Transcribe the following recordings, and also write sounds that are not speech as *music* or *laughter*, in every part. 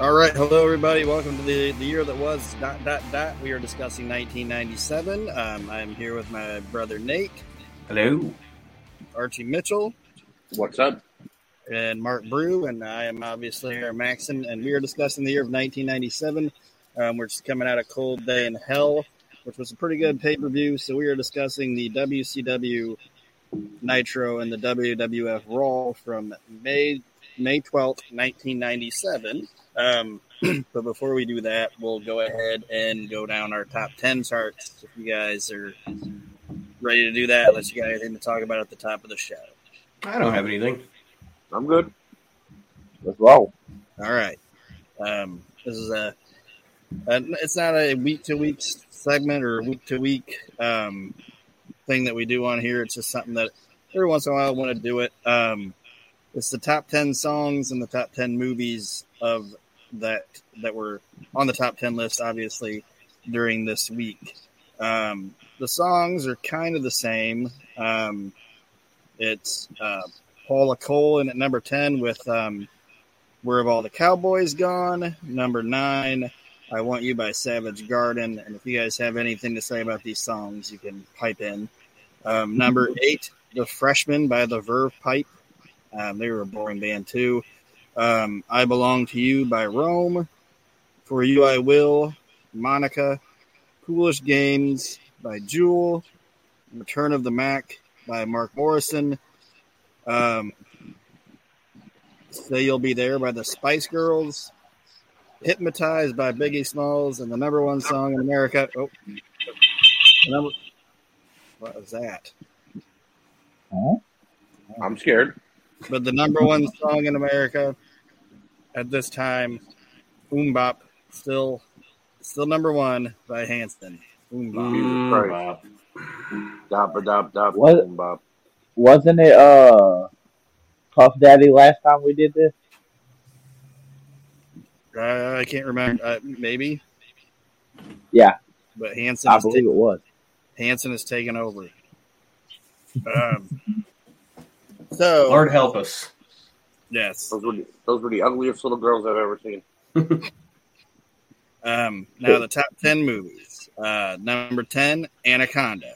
All right, hello everybody. Welcome to the the year that was. Dot dot dot. We are discussing 1997. Um, I'm here with my brother Nate, Hello. Archie Mitchell, What's up? and Mark Brew, and I am obviously here, Maxson, and we are discussing the year of 1997. Um, we're just coming out of Cold Day in Hell, which was a pretty good pay per view. So we are discussing the WCW Nitro and the WWF Raw from May May 12th, 1997. Um, *clears throat* but before we do that, we'll go ahead and go down our top 10 charts. If you guys are ready to do that, unless you got anything to talk about at the top of the show. I don't have anything. I'm good. Let's roll. All right. Um, this is a, a it's not a week to week segment or week to week um, thing that we do on here. It's just something that every once in a while I want to do it. Um, it's the top ten songs and the top ten movies of that that were on the top ten list, obviously during this week. Um, the songs are kind of the same. Um, it's uh, Paula Cole in at number ten with um, where Have All the Cowboys Gone? Number nine, I Want You by Savage Garden. And if you guys have anything to say about these songs, you can pipe in. Um, number eight, The Freshman by The Verve Pipe. Um, they were a boring band too. Um, I Belong to You by Rome. For You I Will, Monica. Foolish Games by Jewel. Return of the Mack by Mark Morrison. Um, Say You'll Be There by the Spice Girls. Hypnotized by Biggie Smalls and the number one song in America. Oh, number, what was that? Huh? I'm scared. But the number one song in America at this time, Boom Bop, still still number one by Hanson. Boom Bop. Jesus Dop, dop, dop, boom, bop. Wasn't it uh Puff Daddy last time we did this? Uh, I can't remember. Uh, maybe, Yeah, but Hanson I is believe ta- it was. Hanson is taking over. Um, so Lord help us. yes, Those were, the, those were the ugliest little girls I've ever seen. *laughs* Um, now the top ten movies. Uh, number ten, Anaconda.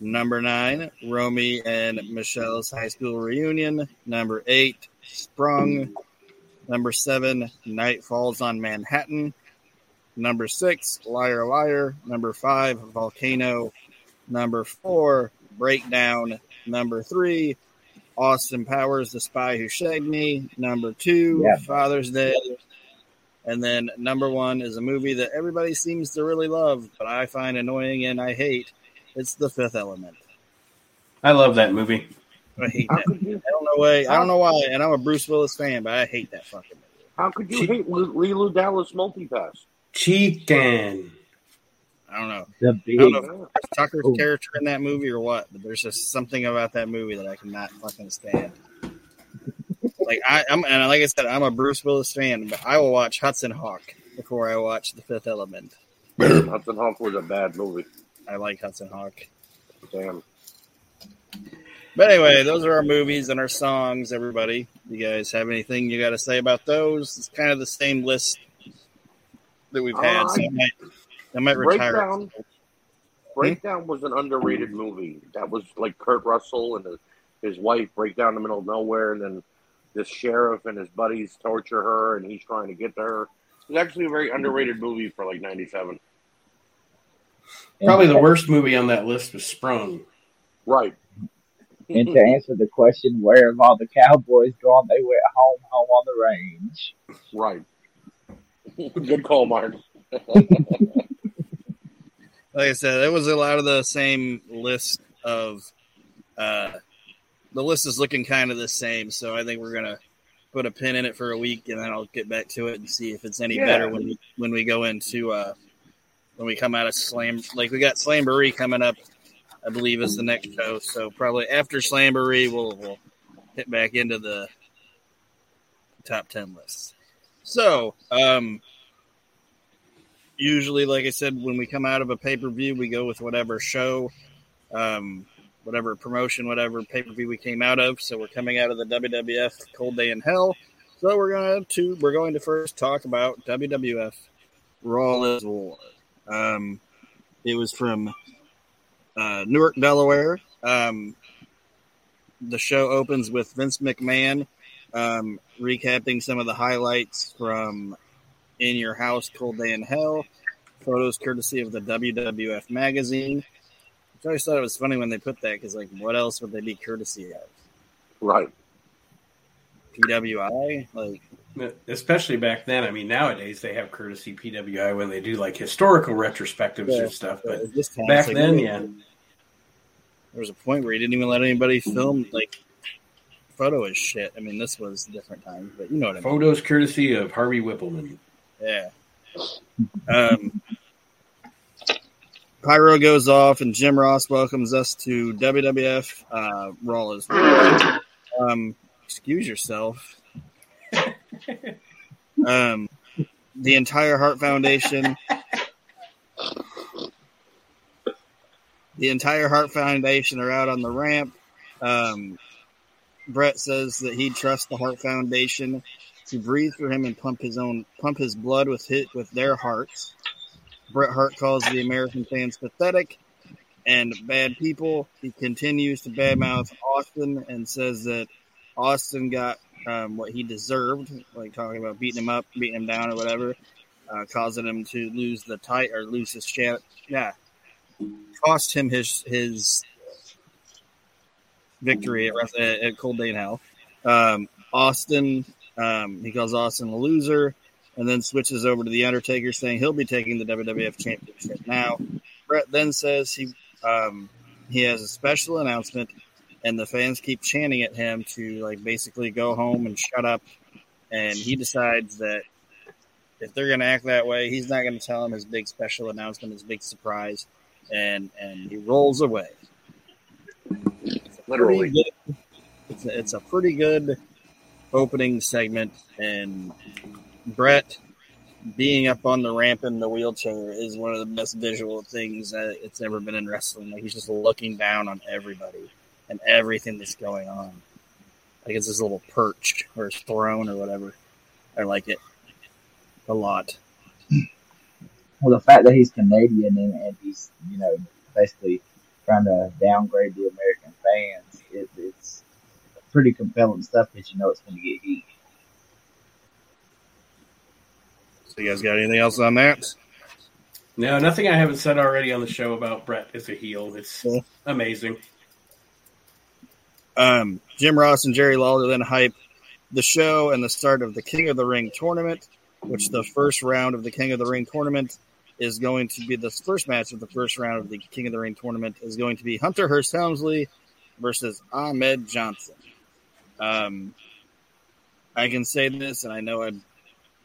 Number nine, Romy and Michelle's high school reunion. Number eight, Sprung. Number seven, Night Falls on Manhattan. Number six, Liar Liar. Number five, Volcano. Number four, Breakdown. Number three, Austin Powers, The Spy Who Shagged Me. Number two, Yeah. Father's Day. And then number one is a movie that everybody seems to really love, but I find annoying and I hate. It's The Fifth Element. I love that movie. I hate that. I don't know why. I don't know why. And I'm a Bruce Willis fan, but I hate that fucking movie. how could you hate L- Leeloo Dallas Multipass? Chicken. I don't know. The I don't know if it's Tucker's Oh. character in that movie or what, but there's just something about that movie that I cannot fucking stand. *laughs* like I, I'm, and like I said, I'm a Bruce Willis fan, but I will watch Hudson Hawk before I watch The Fifth Element. *clears throat* Hudson Hawk was a bad movie. I like Hudson Hawk. Damn. But anyway, those are our movies and our songs, everybody. You guys have anything you got to say about those? It's kind of the same list that we've had. Uh, so I might, I might retire. Breakdown. Breakdown was an underrated hmm? movie. That was like Kurt Russell and his, his wife break down in the middle of nowhere, and then this sheriff and his buddies torture her, and he's trying to get to her. It's actually a very hmm. underrated movie for like '97. Probably the worst movie on that list was Sprung. Right. and to answer the question, where have all the cowboys gone? They went home, home on the range. Right. *laughs* Good call, Mark. *laughs* Like I said, it was a lot of the same list of. Uh, the list is looking kind of the same, so I think we're gonna put a pin in it for a week, and then I'll get back to it and see if it's any Yeah. better when we when we go into uh, when we come out of Slam. Like we got Slamboree coming up, I believe is the next show. So probably after Slamboree, we'll we'll hit back into the top ten lists. So um, usually, like I said, when we come out of a pay per view, we go with whatever show. Um, whatever promotion, whatever pay per view we came out of. So we're coming out of the WWF Cold Day in Hell. So we're gonna to we're going to first talk about WWF Raw War. Um, it was from uh, Newark, Delaware. Um, the show opens with Vince McMahon um, recapping some of the highlights from In Your House, Cold Day in Hell. Photos courtesy of the WWF magazine. I always thought it was funny when they put that because, like, what else would they be courtesy of? Right. PWI? Like, Especially back then. I mean, nowadays they have courtesy PWI when they do like historical retrospectives Yeah, and stuff. But time back it's like, then, yeah. there was a point where he didn't even let anybody film, like, photo his shit. I mean, this was different times, but you know what I mean. Photos courtesy of Harvey Wippleman. Yeah. Um, Pyro goes off, and Jim Ross welcomes us to WWF uh, Raw as well. Um, excuse yourself. *laughs* Um, the entire Heart Foundation. The entire Heart Foundation are out on the ramp. Um, Bret says that he trusts the Heart Foundation to breathe for him and pump his own pump his blood with hit with their hearts. Bret Hart calls the American fans pathetic and bad people. He continues to badmouth Austin and says that Austin got um, what he deserved, like talking about beating him up, beating him down, or whatever, uh, causing him to lose the tight or lose his chat. Yeah, cost him his his victory at, at, at Cold Day in Hell. Um, Austin, um, he calls Austin a loser, and then switches over to the Undertaker, saying he'll be taking the WWF Championship now. Bret then says he um, he has a special announcement, and the fans keep chanting at him to like basically go home and shut up. And he decides that if they're going to act that way, he's not going to tell him his big special announcement, his big surprise, and and he rolls away. Literally. It's a, it's a pretty good opening segment, and Bret being up on the ramp in the wheelchair is one of the best visual things that it's ever been in wrestling. Like he's just looking down on everybody and everything that's going on. Like it's his little perch or his throne or whatever. I like it a lot. Well, the fact that he's Canadian and, and he's, you know, basically trying to downgrade the American fans, it, it's pretty compelling stuff because you know it's going to get heat. So you guys got anything else on that? No, nothing I haven't said already on the show about Bret is a heel. It's Yeah. amazing. Um, Jim Ross and Jerry Lawler then hype the show and the start of the King of the Ring tournament, which the first round of the King of the Ring tournament is going to be the first match of the first round of the King of the Ring tournament is going to be Hunter Hearst Helmsley versus Ahmed Johnson. Um, I can say this, and I know I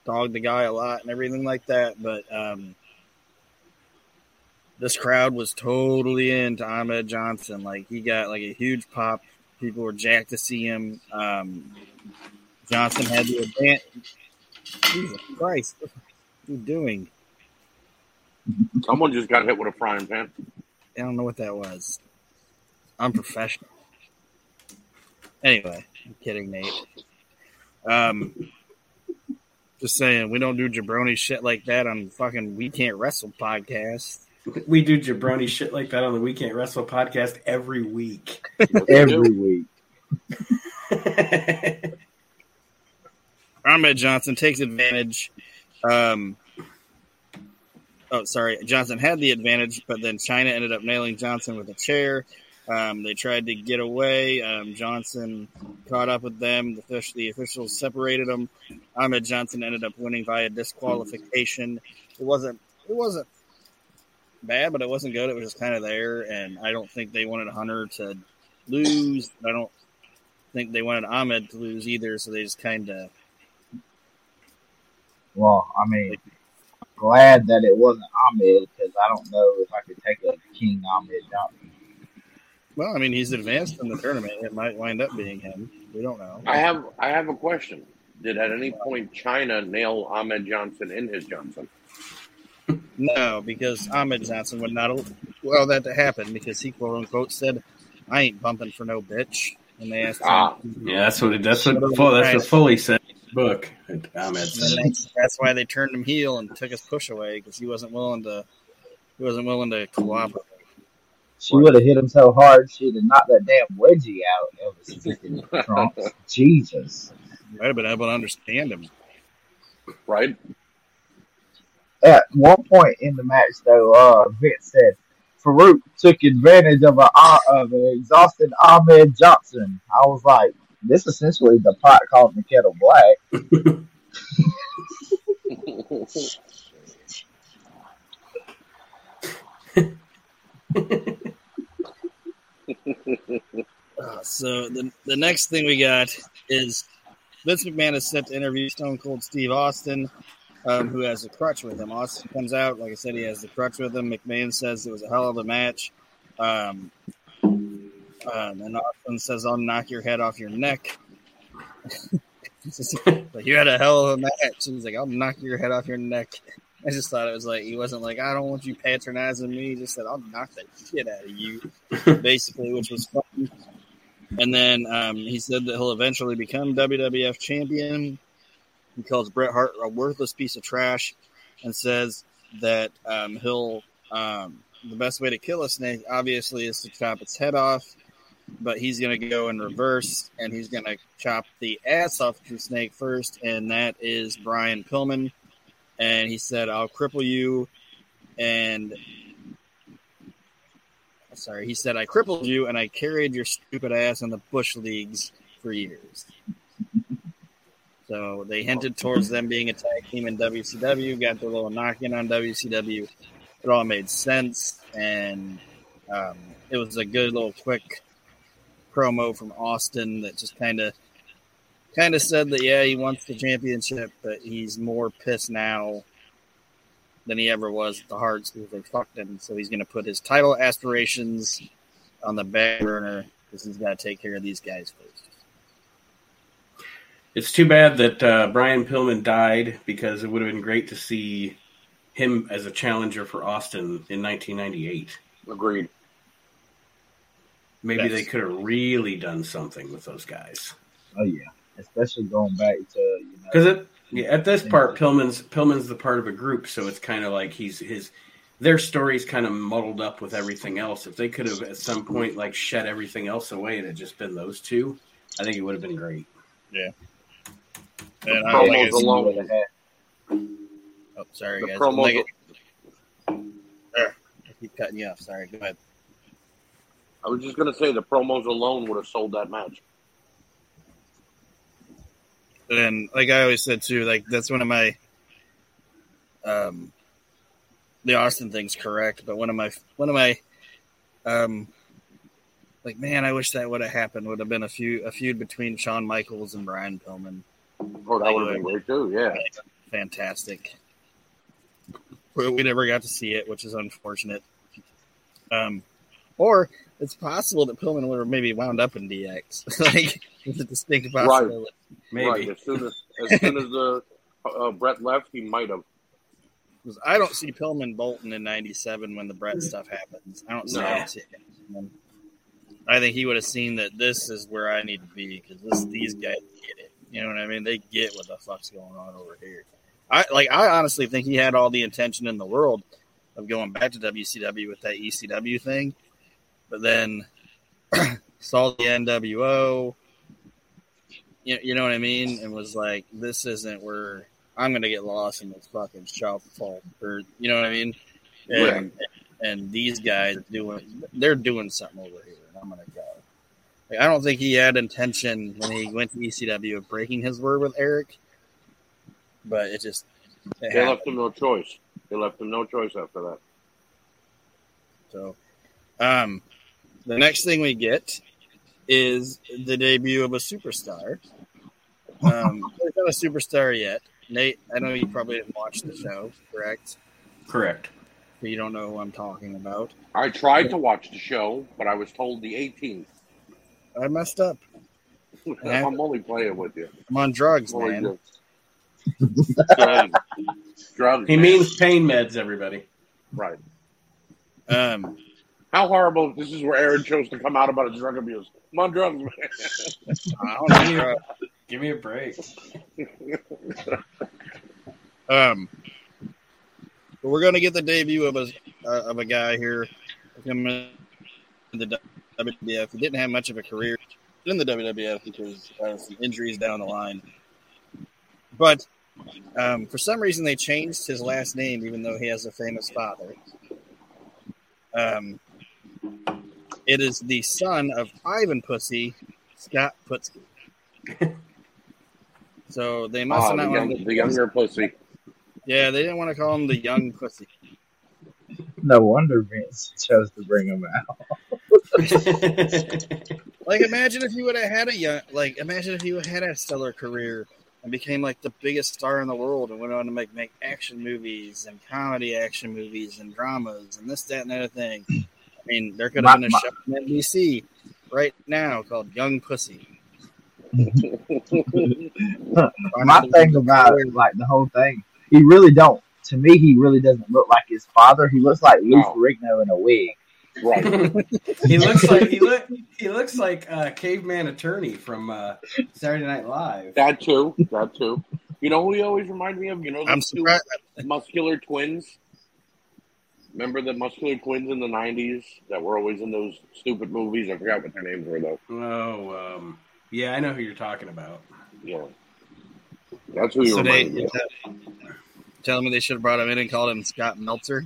dogged the guy a lot and everything like that, but um, this crowd was totally into Ahmed Johnson. Like he got like a huge pop. People were jacked to see him. Um, Johnson had the advantage. Jesus Christ, what are you doing? Someone just got hit with a frying pan. I don't know what that was. Unprofessional. Anyway, I'm kidding, Nate. Um, just saying, we don't do jabroni shit like that on fucking We Can't Wrestle podcast. We do jabroni shit like that on the We Can't Wrestle podcast every week. *laughs* Every week. Ahmed Johnson takes advantage. Um, oh, sorry. Johnson had the advantage, but then Chyna ended up nailing Johnson with a chair. Um, they tried to get away. Um, Johnson caught up with them. The, fish, the officials separated them. Ahmed Johnson ended up winning via disqualification. It wasn't. It wasn't bad, but it wasn't good. It was just kind of there, and I don't think they wanted Hunter to lose. I don't think they wanted Ahmed to lose either, so they just kind of Well, I mean, I'm glad that it wasn't Ahmed because I don't know if I could take a King Ahmed Johnson. Well, I mean, he's advanced in the tournament. It might wind up being him. We don't know. I have I have a question. Did at any point Chyna nail Ahmed Johnson in his Johnson? No, because Ahmed Johnson would not allow that to happen because he quote unquote said, "I ain't bumping for no bitch." And they asked him, Ah. yeah, that's what it, that's what Fo- that's what Foley said. book. Ahmed And said. that's, that's why they turned him heel and took his push away because he wasn't willing to. He wasn't willing to cooperate. She would have hit him so hard she'd have knocked that damn wedgie out of his freaking trunks. *laughs* Jesus. Might have been able to understand him. right? At one point in the match, though, uh, Vince said Faarooq took advantage of, a, of an exhausted Ahmed Johnson. I was like, this is essentially the pot calling the kettle black. *laughs* *laughs* Uh, so the the next thing we got is Vince McMahon is set to interview Stone Cold Steve Austin, um, who has a crutch with him. Austin comes out, like I said, he has the crutch with him. McMahon says it was a hell of a match. Um, um, and Austin says, "I'll knock your head off your neck." *laughs* Like you had a hell of a match. And he's like, "I'll knock your head off your neck." I just thought it was like he wasn't like, "I don't want you patronizing me." He just said, "I'll knock the shit out of you," *laughs* basically, which was fun. And then um, he said that he'll eventually become WWF champion. He calls Bret Hart a worthless piece of trash, and says that um, he'll um, the best way to kill a snake obviously is to chop its head off, but he's going to go in reverse and he's going to chop the ass off the snake first, and that is Brian Pillman. And he said, "I'll cripple you," and sorry, he said, I crippled you and I carried your stupid ass in the bush leagues for years. So they hinted towards them being a tag team in WCW, got their little knock in on WCW. It all made sense, and um, it was a good little quick promo from Austin that just kind of kind of said that yeah he wants the championship, but he's more pissed now than he ever was at the Hearts because they fucked him. So he's going to put his title aspirations on the back burner because he's got to take care of these guys first. It's too bad that uh, Brian Pillman died because it would have been great to see him as a challenger for Austin in 1998. Agreed. Maybe Yes. they could have really done something with those guys. Oh yeah, especially going back to you know Because it yeah, at this part, Pillman's Pillman's the part of a group, so it's kind of like he's his their story's kind of muddled up with everything else. If they could have at some point like shed everything else away and it just been those two, I think it would have been great. Yeah. And I, promos like I said- alone. would oh, sorry The guys, promos- Like I- there, I keep cutting you off. Sorry, go ahead. I was just gonna say the promos alone would have sold that match. And like I always said too, like that's one of my um the Austin thing's correct, but one of my one of my um like man, I wish that would have happened. Would have been a few a feud between Shawn Michaels and Brian Pillman. Oh, that would have been great too. Yeah. Fantastic. We we never got to see it, which is unfortunate. Um, or it's possible that Pillman would have maybe wound up in DX. *laughs* like, it's a distinct possibility. Maybe. Right. As soon as as soon as the uh, Bret left, he might have. 'Cause I don't see Pillman bolting in '97 when the Bret stuff happens. I don't see No. that. happening. I think he would have seen that this is where I need to be because this these guys get it. You know what I mean? They get what the fuck's going on over here. I like. I honestly think he had all the intention in the world of going back to WCW with that ECW thing, but then *clears throat* saw the NWO. You, you know what I mean? And was like, this isn't where I'm going to get lost in this fucking shuffle, or you know what I mean? And, and these guys doing, they're doing something over here, and I'm going to go. Like, I don't think he had intention when he went to ECW of breaking his word with Eric, but it just it They happened. left him no choice. They left him no choice after that. So, um, the next thing we get is the debut of a superstar. *laughs* Um, there's not a superstar yet. Nate, I know you probably didn't watch the show, correct? Correct. So you don't know who I'm talking about. I tried to watch the show, but I was told the 18th. I messed up. *laughs* I'm only playing with you. I'm on drugs, Only man. just- drugs. drugs. He man. means pain meds, everybody. right. Um, How horrible! if This is where Aaron chose to come out about his drug abuse. I'm on drugs, man. I'm on drugs. Give me a break. *laughs* Um, but we're going to get the debut of a uh, of a guy here coming in the WWF. He didn't have much of a career in the WWF because of some injuries down the line. But um, for some reason, they changed his last name, even though he has a famous father. Um, it is the son of Ivan Pussy, Scott Putski. *laughs* so they must Ah, have the, not young, wanted the younger pussy. Yeah, they didn't want to call him the young pussy. No wonder Vince chose to bring him out. *laughs* Like, imagine if you would have had a young, like, imagine if you had a stellar career and became like the biggest star in the world and went on to make make action movies and comedy action movies and dramas and this, that, and the other thing. I mean, there could have My- been a my- show on NBC right now called Young Pussy. *laughs* My thing about like the whole thing, he really don't. To me, he really doesn't look like his father. He looks like Lou No. Ferrigno in a wig. right. *laughs* he looks like he look he looks like uh, caveman attorney from uh, Saturday Night Live. That too. That too. You know who he always remind me of? You know, the I'm two surprised. muscular twins. Remember the muscular twins in the '90s that were always in those stupid movies? I forgot what their names were though. Oh, um, yeah, I know who you're talking about. Yeah, that's who you So they remind me. Of. telling me they should have brought him in and called him Scott Meltzer.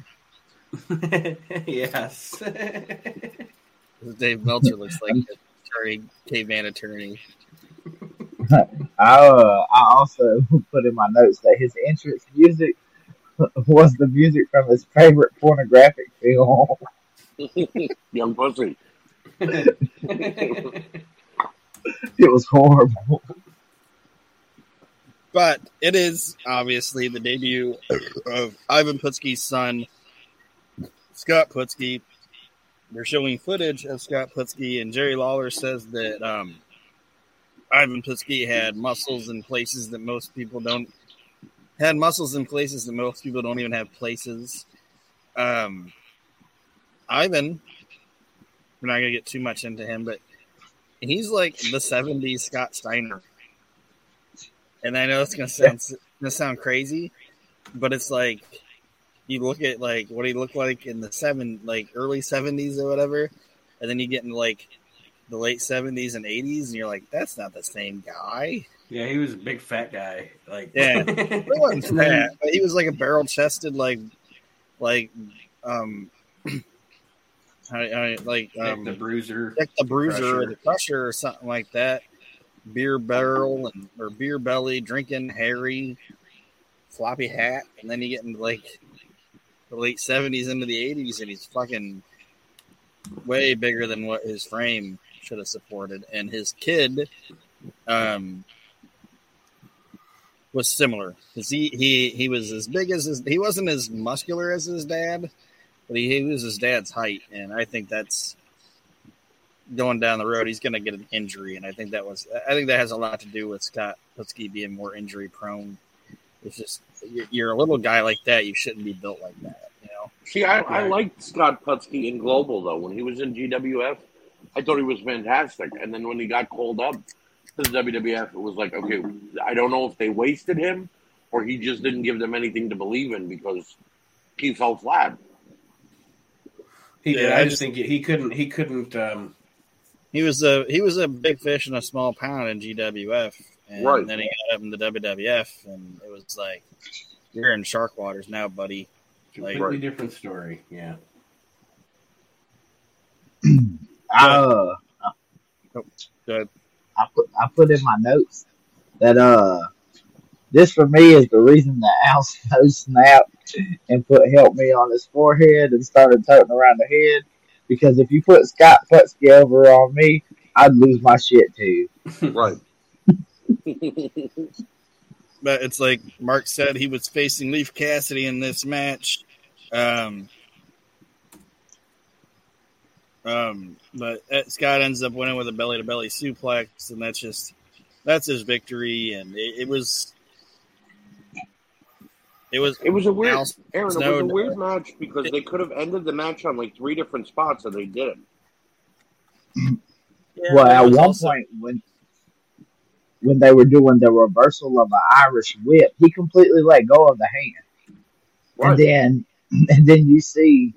*laughs* yes, *laughs* Dave Meltzer looks like a attorney, caveman attorney. *laughs* I uh, I also put in my notes that his entrance music *laughs* was the music from his favorite pornographic film. *laughs* Young pussy. *laughs* It was horrible. But it is obviously the debut of Ivan Putski's son, Scott Putski. They're showing footage of Scott Putski, and Jerry Lawler says that um, Ivan Putski had muscles in places that most people don't had muscles in places that most people don't even have places. Um, Ivan, we're not gonna get too much into him, but he's like the '70s Scott Steiner. And I know it's gonna sound gonna sound crazy, but it's like you look at like what he looked like in the seven like early seventies or whatever, and then you get into like the late seventies and eighties, and you're like, that's not the same guy. Yeah, he was a big fat guy. Like Yeah. *laughs* He wasn't fat, but he was like a barrel chested, like like um, *clears throat* I, I, like Nick um, the Bruiser. like the bruiser or the crusher or something like that. Beer barrel and or beer belly, drinking hairy, floppy hat, and then you get into like the late seventies into the eighties, and he's fucking way bigger than what his frame should have supported. And his kid, um, was similar because he, he he was as big as his he wasn't as muscular as his dad, but he, he was his dad's height, and I think that's going down the road. He's going to get an injury, and I think that was I think that has a lot to do with Scott Putski being more injury prone. It's just you're, you're a little guy like that, you shouldn't be built like that, you know. See, I, I liked Scott Putski in Global though. When he was in GWF, I thought he was fantastic. And then when he got called up to the WWF, it was like, okay, I don't know if they wasted him or he just didn't give them anything to believe in because he fell flat. He did. Yeah, I I just just- think he couldn't. He couldn't. Um, He was a he was a big fish in a small pond in GWF, and Right. then he got up in the WWF, and it was like you're in shark waters now, buddy. Like, completely different story. Yeah. I *clears throat* uh, Good. I put I put in my notes that uh, this for me is the reason that Al *laughs* Snow snapped and put help me on his forehead and started toting around the head. Because if you put Scott Putski over on me, I'd lose my shit too. *laughs* Right. *laughs* but it's like Mark said, he was facing Leif Cassidy in this match. Um, um, but uh, Scott ends up winning with a belly to belly suplex, and that's just that's his victory. And it, it was it was It was a weird, Al Aaron. It was a weird match because they could have ended the match on like three different spots and they didn't. yeah, well, at one also- point when when they were doing the reversal of an Irish whip, he completely let go of the hand, Right. and then *laughs* and then you see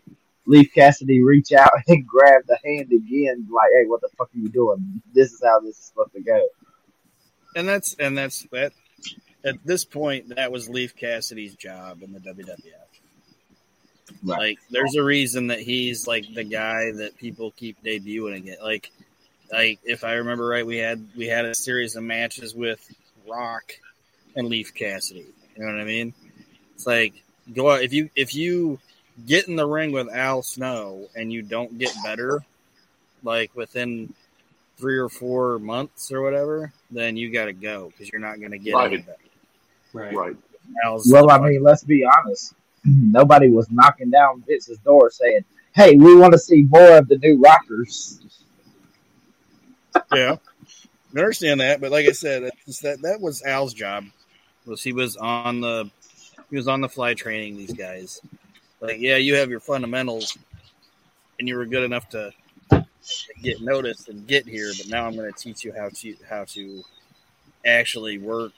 Leif Cassidy reach out *laughs* and grab the hand again, like, "Hey, what the fuck are you doing? This is how this is supposed to go." and that's and that's that. At this point, that was Leif Cassidy's job in the WWF. Right. Like, there's a reason that he's like the guy that people keep debuting again. Like, like if I remember right, we had we had a series of matches with Rock and Leif Cassidy. You know what I mean? It's like go out if you if you get in the ring with Al Snow and you don't get better, like within three or four months or whatever, then you got to go because you're not going to get any Right. better. Right. Right. Al's Well, I mean, let's be honest. *clears throat* Nobody was knocking down Vince's door saying, "Hey, we want to see more of the new Rockers." *laughs* yeah, I understand that, but like I said, just that that was Al's job. Was he was on the he was on the fly training these guys. Like, yeah, you have your fundamentals, and you were good enough to get noticed and get here, but now I'm going to teach you how to how to actually work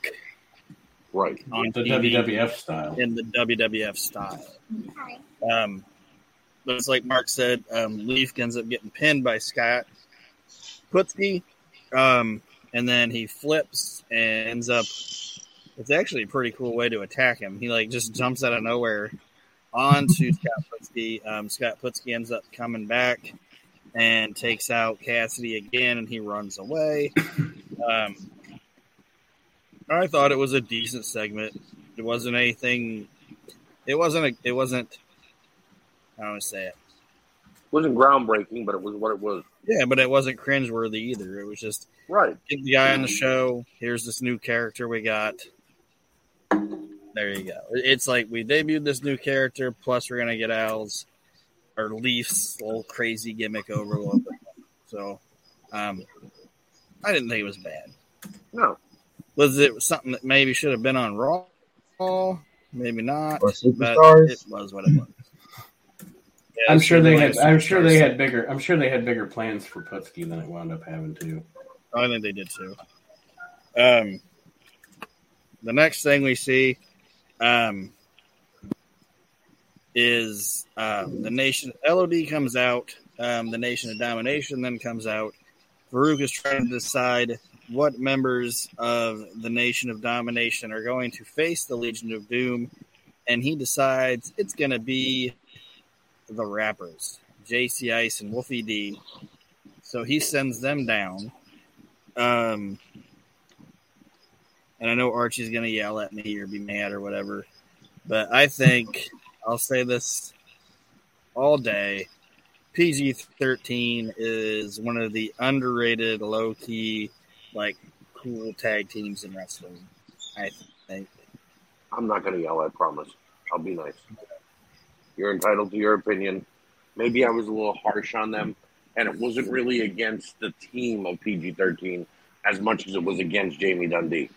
Right. on The TV WWF style. in the WWF style. Um, but it's like Mark said, um, Leif ends up getting pinned by Scott Putski, um, and then he flips and ends up. It's actually a pretty cool way to attack him. He like just jumps out of nowhere onto Scott Putski. Um, Scott Putski ends up coming back and takes out Cassidy again, and he runs away. Um, I thought it was a decent segment. It wasn't anything. It wasn't. A, it wasn't. I don't want to say it. wasn't groundbreaking, but it was what it was. Yeah, but it wasn't cringeworthy either. It was just Right. get the guy on the show. Here's this new character we got. There you go. It's like we debuted this new character, plus we're gonna get Al's or Leif's little crazy gimmick over a little bit. So, um, I didn't think it was bad. No. Was it something that maybe should have been on Raw? Maybe not. Or but superstars? it was what it was. Yeah, I'm sure they had. I'm sure they had bigger. I'm sure they had bigger plans for Putski than it wound up having to. I think they did too. Um, the next thing we see um, is um, the nation. LOD comes out. Um, the Nation of Domination then comes out. Faarooq is trying to decide what members of the Nation of Domination are going to face the Legion of Doom, and he decides it's going to be the rappers, JC Ice and Wolfie D. So he sends them down. Um, and I know Archie's going to yell at me or be mad or whatever, but I think I'll say this all day. PG 13 is one of the underrated, low key, like cool tag teams in wrestling. I think. I'm not going to yell. I promise. I'll be nice. You're entitled to your opinion. Maybe I was a little harsh on them, and it wasn't really against the team of PG-13 as much as it was against Jamie Dundee.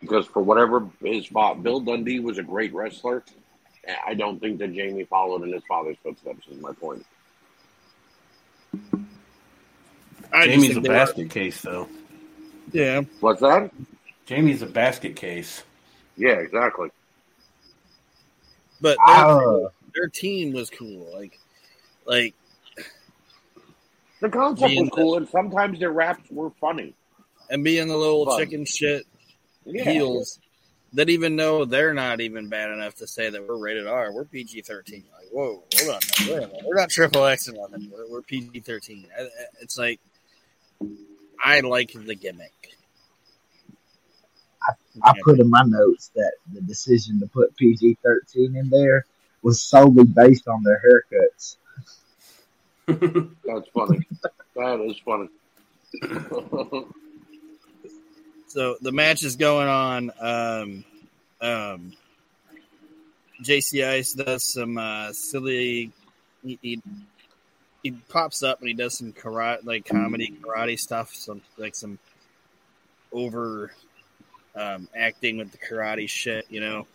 Because for whatever his father, Bill Dundee was a great wrestler. I don't think that Jamie followed in his father's footsteps. Is my point. I Jamie's a think they were- basket case, though. yeah, What's that? Jamie's a basket case. Yeah, exactly. but their, Uh, their team was cool. Like, like The concept was cool, and sometimes their raps were funny. and being the little Fun. chicken shit Yeah. heels that even know they're not even bad enough to say that we're rated R. We're PG thirteen. Like, whoa, hold on, now, wait a minute. we're not triple X and eleven. We're, we're PG thirteen. It's like I like the gimmick. I put in my notes that the decision to put PG thirteen in there was solely based on their haircuts. *laughs* That's funny. *laughs* that is funny. *laughs* So the match is going on. Um, um, JC Ice does some uh, silly. He, he he pops up and he does some karate, like comedy karate stuff, some like some over um, acting with the karate shit, you know,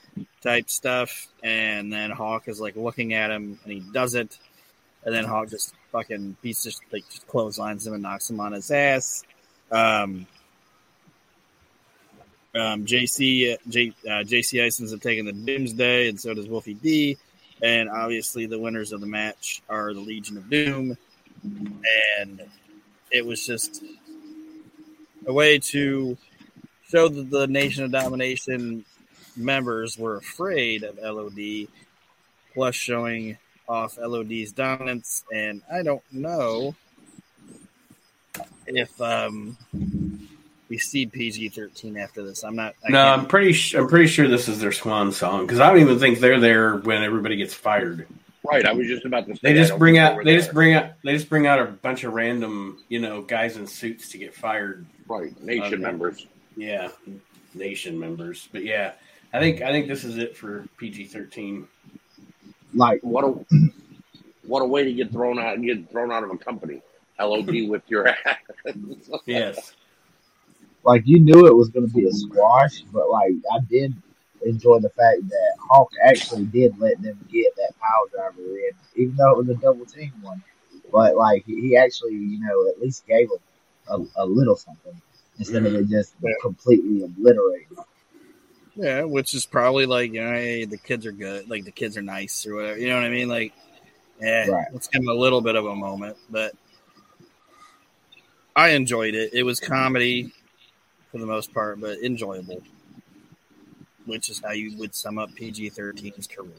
type stuff. And then Hawk is like looking at him and he does it, and then Hawk just fucking beats just like just clotheslines him and knocks him on his ass. Um, Um, JC J, uh, JC Isons have taken the Doomsday, and so does Wolfie D. And obviously, the winners of the match are the Legion of Doom. And it was just a way to show that the Nation of Domination members were afraid of LOD, plus showing off LOD's dominance. And I don't know if um, we see PG thirteen after this. I'm not. I no, can't- I'm pretty. Sh- I'm pretty sure this is their swan song because I don't even think they're there when everybody gets fired. Right, I was just about to say. They just bring out. were They just bring out. They just bring out a bunch of random, you know, guys in suits to get fired. right nation Okay. members. Yeah, nation members. But yeah, I think I think this is it for PG thirteen. Like What a what a way to get thrown out and get thrown out of a company. LOD *laughs* with your ass. Yes. Like you knew it was going to be a squash, but like I did enjoy the fact that Hawk actually did let them get that power driver in, even though it was a double team one. But like he he actually, you know, at least gave them a, a little something instead of mm-hmm. it just Yeah. completely obliterating. Yeah, which is probably like, you know, hey, the kids are good, like the kids are nice or whatever. You know what I mean? Like, yeah, Right. let's give them a little bit of a moment. But I enjoyed it. It was comedy for the most part, but enjoyable, which is how you would sum up PG 13's career.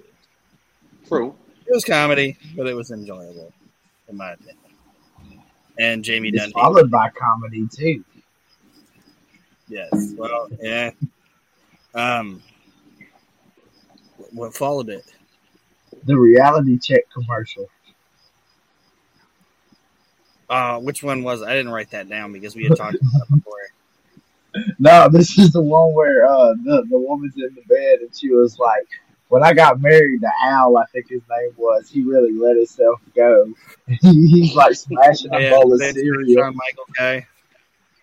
True. It was comedy, but it was enjoyable, in my opinion. And Jamie It's Dundee. followed by comedy too. Yes. Well, yeah. Um, what followed it? The reality check commercial. Uh, which one was? it? I didn't write that down because we had talked about it before. *laughs* *laughs* No, this is the one where uh, the the woman's in the bed and she was like, "When I got married, the owl, I think his name was, he really let himself go. *laughs* He's like smashing a Yeah, bowl of cereal. Michael guy.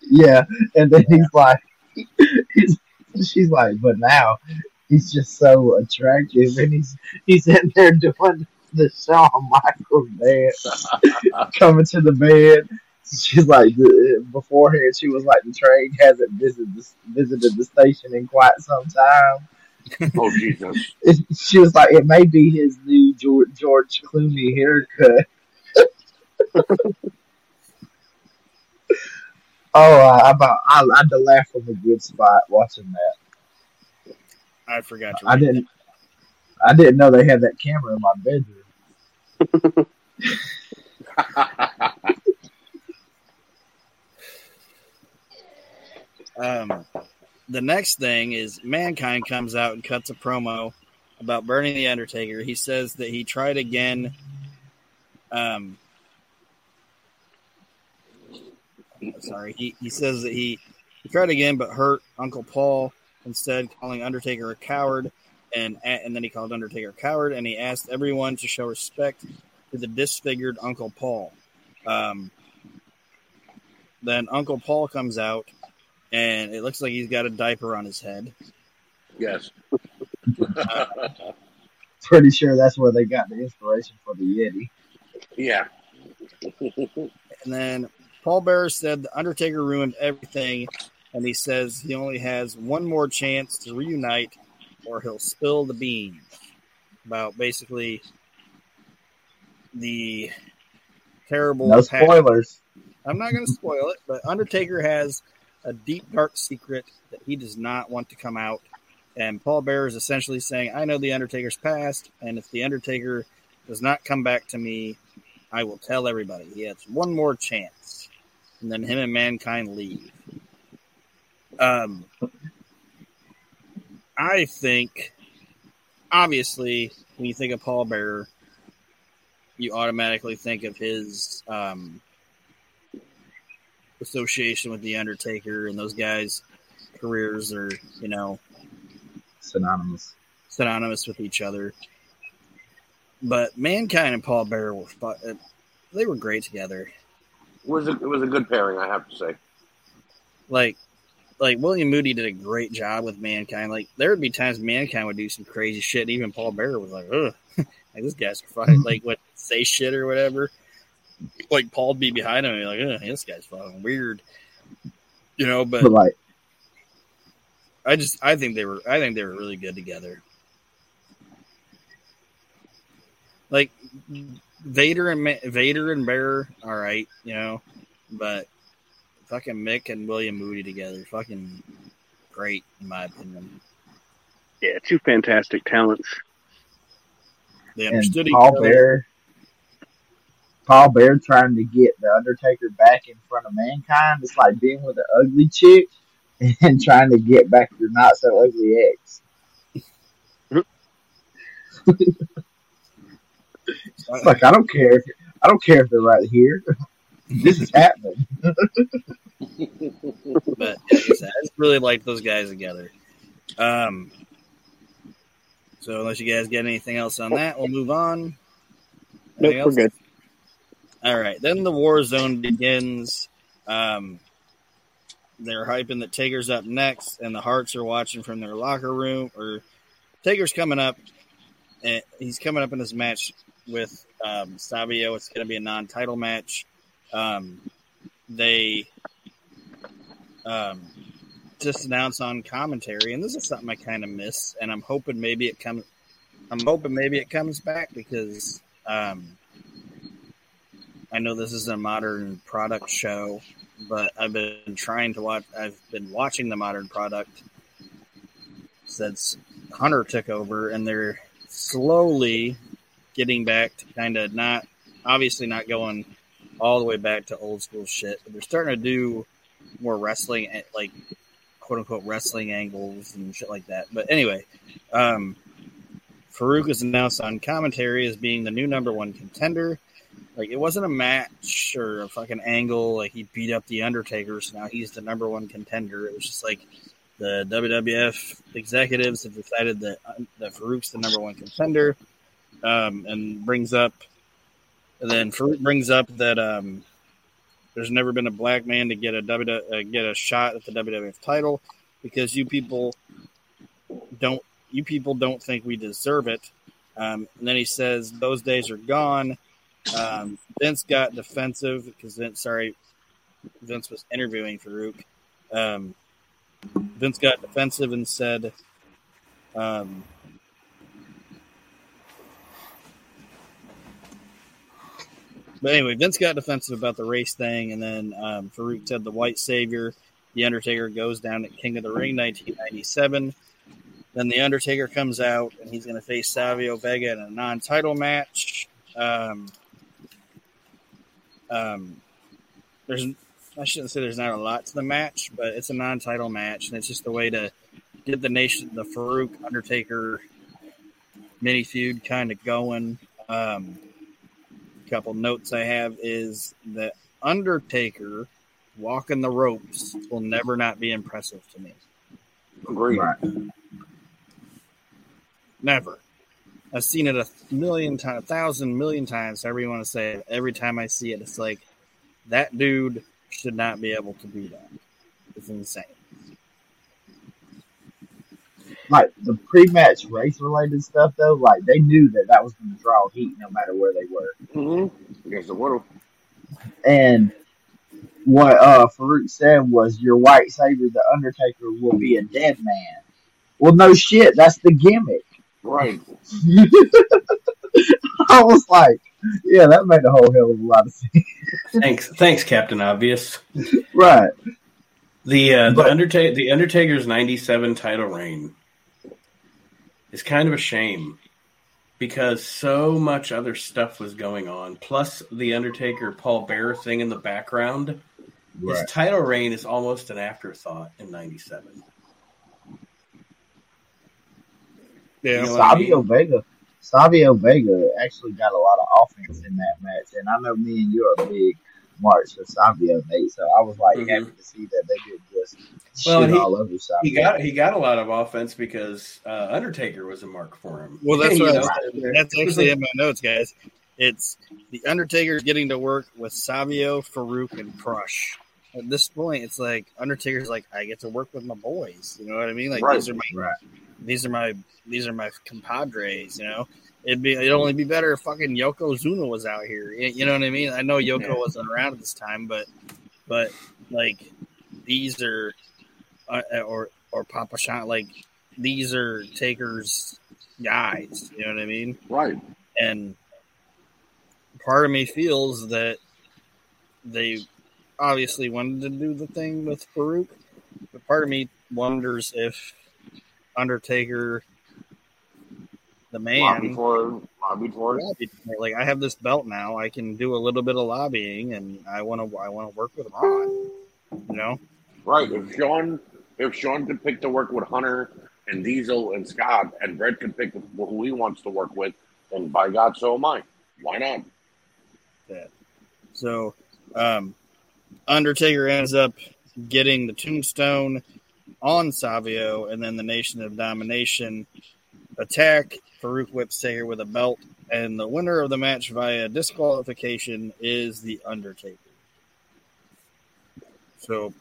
Yeah, and then he's like, *laughs* he's, she's like, but now he's just so attractive, and he's he's in there doing the Shawn Michaels dance, coming to the bed. *laughs* She's like, the- beforehand, she was like, the train hasn't visited the, visited the station in quite some time. Oh Jesus. *laughs* It, she was like, it may be his new George, George Clooney haircut. *laughs* oh, I about I, I had to laugh from a good spot watching that. I forgot to. I didn't. I didn't know they had that camera in my bedroom. Um, the next thing is Mankind comes out and cuts a promo about burning the Undertaker. He says that he tried again. Um, sorry, he, he says that he, he tried again but hurt Uncle Paul instead, calling Undertaker a coward, and and then he called Undertaker a coward, and he asked everyone to show respect to the disfigured Uncle Paul. Um, then Uncle Paul comes out and it looks like he's got a diaper on his head. yes. *laughs* Pretty sure that's where they got the inspiration for the Yeti. yeah. And then Paul Bearer said the Undertaker ruined everything, and he says he only has one more chance to reunite, or he'll spill the beans. About basically the terrible. No past- spoilers. I'm not going to spoil it, but Undertaker has a deep, dark secret that he does not want to come out. And Paul Bearer is essentially saying, I know the Undertaker's past, and if the Undertaker does not come back to me, I will tell everybody. He has one more chance. And then him and Mankind leave. Um, I think, obviously, when you think of Paul Bearer, you automatically think of his um, association with the Undertaker and those guys' careers are, you know, Synonymous. synonymous with each other. But Mankind and Paul Bearer were fu- uh, they were great together. It was a, it was a good pairing, I have to say. Like like William Moody did a great job with Mankind. Like there would be times Mankind would do some crazy shit, and even Paul Bearer was like, "Ugh, *laughs* like this guy's fucking like what say shit or whatever." Like Paul'd be behind him and be like, "This guy's fucking weird," you know. But But like, I just I think they were I think they were really good together. Like Vader and Ma- Vader and Bear, all right, you know, but fucking Mick and William Moody together, fucking great in my opinion. Yeah, two fantastic talents. They And understood each Paul other. Bear, Paul Bearer trying to get the Undertaker back in front of mankind. It's like being with an ugly chick *laughs* and trying to get back your not so ugly ex. *laughs* Like I don't care if I don't care if they're right here. this is happening. *laughs* but like I, just really like those guys together. Um, so unless you guys get anything else on that, we'll move on. Nope, we're good. All right, then the war zone begins. Um, they're hyping that Taker's up next, and the Hearts are watching from their locker room. Or Taker's coming up, and he's coming up in this match with um, Savio. It's going to be a non-title match. Um, they um, just announced on commentary, and this is something I kind of miss, and I'm hoping maybe it comes. I'm hoping maybe it comes back because um, I know this is a modern product show, but I've been trying to watch. I've been watching the modern product since Hunter took over, and they're slowly getting back to kind of not, obviously not going all the way back to old school shit, but they're starting to do more wrestling, eh, like quote unquote wrestling angles and shit like that. But anyway, um, Faarooq is announced on commentary as being the new number one contender. Like it wasn't a match or a fucking angle. Like he beat up the Undertaker, so now he's the number one contender. It was just like the WWF executives have decided that that Faarooq's the number one contender, um, and brings up, and then Faarooq brings up that um, there's never been a black man to get a w, uh, get a shot at the WWF title because you people don't you people don't think we deserve it. Um, and then he says those days are gone. Um, Vince got defensive because Vince, sorry, Vince was interviewing Faarooq. Um, Vince got defensive and said, um, but anyway, Vince got defensive about the race thing, and then um, Faarooq said the white savior, the Undertaker, goes down at King of the Ring 1997. Then the Undertaker comes out, and he's going to face Savio Vega in a non-title match. Um, um, there's I shouldn't say there's not a lot to the match, but it's a non-title match, and it's just a way to get the nation, the Faarooq Undertaker mini feud kind of going. Um, couple notes I have is that Undertaker walking the ropes will never not be impressive to me. Agreed. Right. Never. I've seen it a million times, a thousand million times, however you want to say it. Every time I see it, it's like that dude should not be able to do that. It's insane. Like the pre-match race-related stuff, though, like they knew that that was going to draw heat no matter where they were. Mm-hmm. Yes, it would And what uh, Faarooq said was, "Your white savior, the Undertaker, will be a dead man." Well, no shit, that's the gimmick. Right. *laughs* I was like, "Yeah, that made a whole hell of a lot of sense." Thanks, thanks, Captain Obvious. right? The uh, the Undertaker, the Undertaker's '97 title reign is kind of a shame because so much other stuff was going on. Plus, the Undertaker Paul Bearer thing in the background. His title reign is almost an afterthought in '97. Yeah. You know what I Savio Vega, Savio Vega actually got a lot of offense in that match, and I know me and you are big marks for Savio, Nate. So I was like Mhm. happy to see that they did just Well, shit he- all over Savio. He got he got a lot of offense because uh, Undertaker was a mark for him. Well, that's *laughs* what I that's actually in my notes, guys. It's the Undertaker's getting to work with Savio, Faarooq, and Crush. At this point, it's like Undertaker's like, I get to work with my boys. You know what I mean? Like Right. these are my Right. These are my these are my compadres. You know, it'd be it'd only be better if fucking Yokozuna was out here. You you know what I mean? I know Yoko Yeah. wasn't around at this time, but but like these are uh, or or Papa Shango. Like these are Taker's guys. You know what I mean? Right. And part of me feels that they obviously wanted to do the thing with Faarooq, but part of me wonders if Undertaker, the man, Lobby for lobby for it. lobbied for it. like I have this belt now, I can do a little bit of lobbying, and I want to I want to work with Ron. You know, Right. If Shawn if Shawn could pick to work with Hunter and Diesel and Scott, and Bret could pick who he wants to work with, then by God, so am I. Why not? So, um, Undertaker ends up getting the tombstone on Savio, and then the Nation of Domination attack. Faarooq whips Taker with a belt, and the winner of the match via disqualification is the Undertaker. So,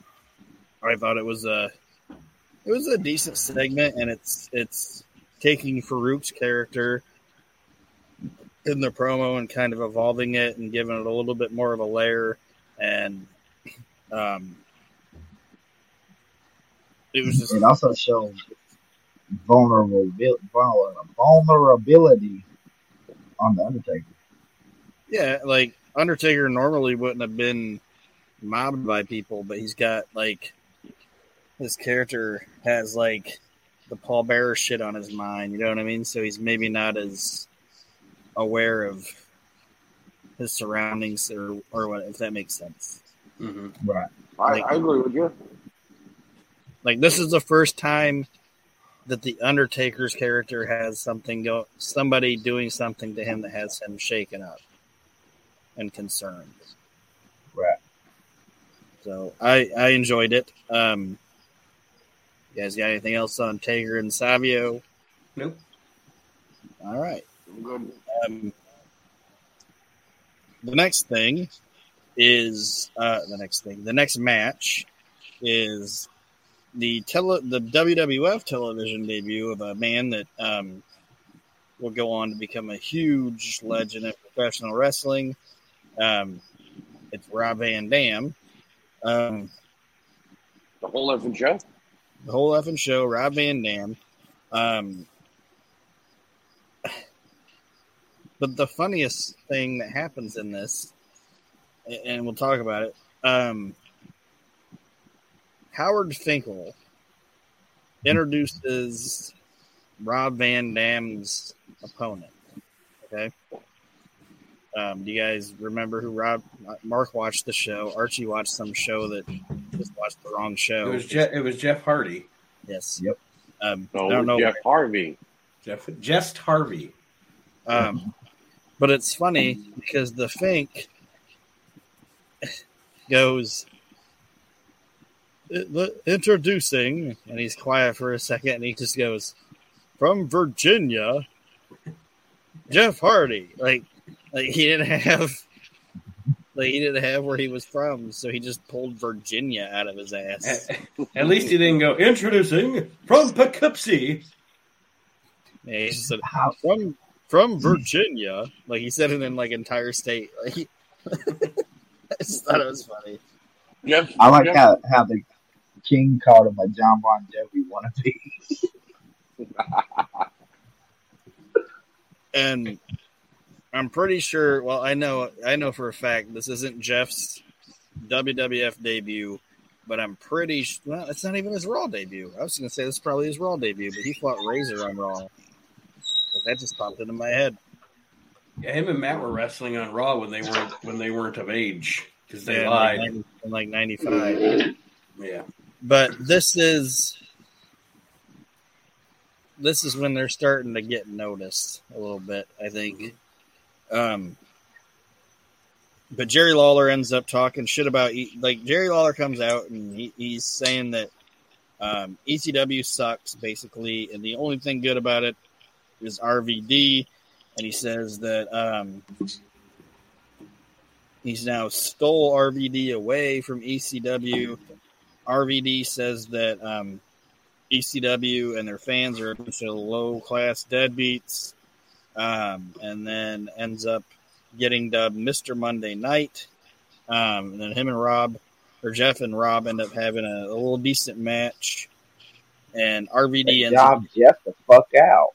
I thought it was a it was a decent segment, and it's it's taking Faarooq's character in the promo and kind of evolving it and giving it a little bit more of a layer and um it was just It also shows vulnerability, vulnerability on the Undertaker. yeah like undertaker normally wouldn't have been mobbed by people but he's got like his character has like the paul bearer shit on his mind you know what i mean so he's maybe not as aware of his surroundings or or what if that makes sense hmm Right. I, Like- I agree with you. Like this is the first time that the Undertaker's character has something go somebody doing something to him that has him shaken up and concerned. Right. So I I enjoyed it. Um you guys got anything else on Taker and Savio? Nope. All right. Good. Um, the next thing is uh, the next thing. The next match is the tele the WWF television debut of a man that um, will go on to become a huge legend in professional wrestling. Um, it's Rob Van Dam. Um, The whole effing show. the whole effing show, Rob Van Dam. Um, but the funniest thing that happens in this, and we'll talk about it, um, Howard Finkel introduces Rob Van Dam's opponent. Okay. Um, do you guys remember who Rob? Mark watched the show. Archie watched some show that just watched the wrong show. It show. was Je- it was Jeff Hardy, yes. Yep. Um, No, I don't know. Jeff Harvey. Jeff just Harvey. Um, but it's funny because the Fink goes "I- the- introducing, and he's quiet for a second, and he just goes from Virginia, Jeff Hardy. Like, like he didn't have, like he didn't have where he was from, so he just pulled Virginia out of his ass. At, at least he didn't go introducing from Poughkeepsie. Yeah, he just said from from Virginia. Like he said it in like entire state. Like *laughs* he, I just thought it was funny. Jeff. I like Jeff, how, how the King called him a John Bon Jovi wannabe. *laughs* And I'm pretty sure. Well, I know I know for a fact this isn't Jeff's WWF debut, but I'm pretty. s- Well, it's not even his Raw debut. I was going to say this is probably his Raw debut, but he fought Razor on Raw. But that just popped into my head. Yeah, him and Matt were wrestling on Raw when they weren't when they weren't of age because they Yeah, lied. in like '95. yeah, but this is this is when they're starting to get noticed a little bit i think. Um but jerry lawler ends up talking shit about like jerry lawler comes out and he, he's saying that um, ecw sucks basically and the only thing good about it is rvd and he says that um, he's now stole rvd away from ecw RVD says that um, ECW and their fans are a bunch of low class deadbeats, um, and then ends up getting dubbed Mr. Monday Night. Um, and then him and Rob, or Jeff and Rob, end up having a, a little decent match. and RVD They ends up, Jeff the fuck out.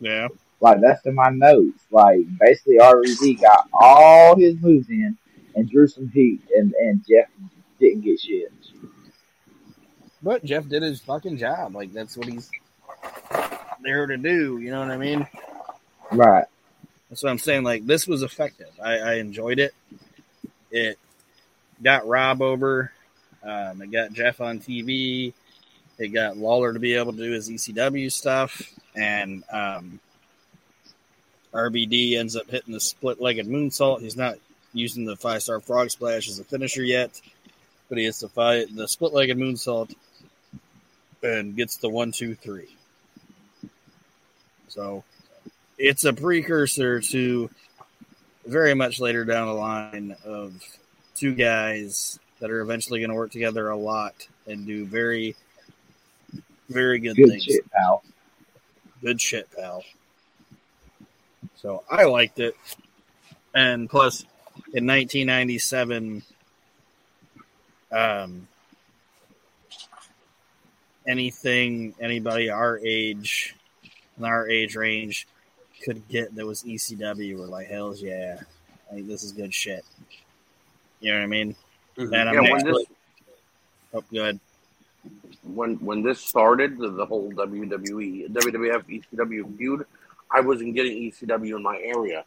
yeah, Like that's in my notes. Like basically RVD got all his moves in and drew some heat and, and Jeff didn't get shit. but Jeff did his fucking job. Like that's what he's there to do. You know what I mean? Right. That's what I'm saying. Like this was effective. I, I enjoyed it. It got Rob over. Um, it got Jeff on TV. It got Lawler to be able to do his ECW stuff, and um, RVD ends up hitting the split-legged moonsault. He's not using the five-star frog splash as a finisher yet, but he hits the five, the split-legged moonsault and gets the one, two, three. So it's a precursor to very much later down the line of two guys that are eventually going to work together a lot and do very, very good, things. Good things. shit, pal. Good shit, pal. So I liked it. And plus, in 1997, um, anything anybody our age, in our age range, could get that was ECW were like, hell's yeah, like this is good shit. You know what I mean? Mhm. And I'm Yeah, when this oh, good. when when this started, the, the whole WWE WWF ECW feud, I wasn't getting ECW in my area,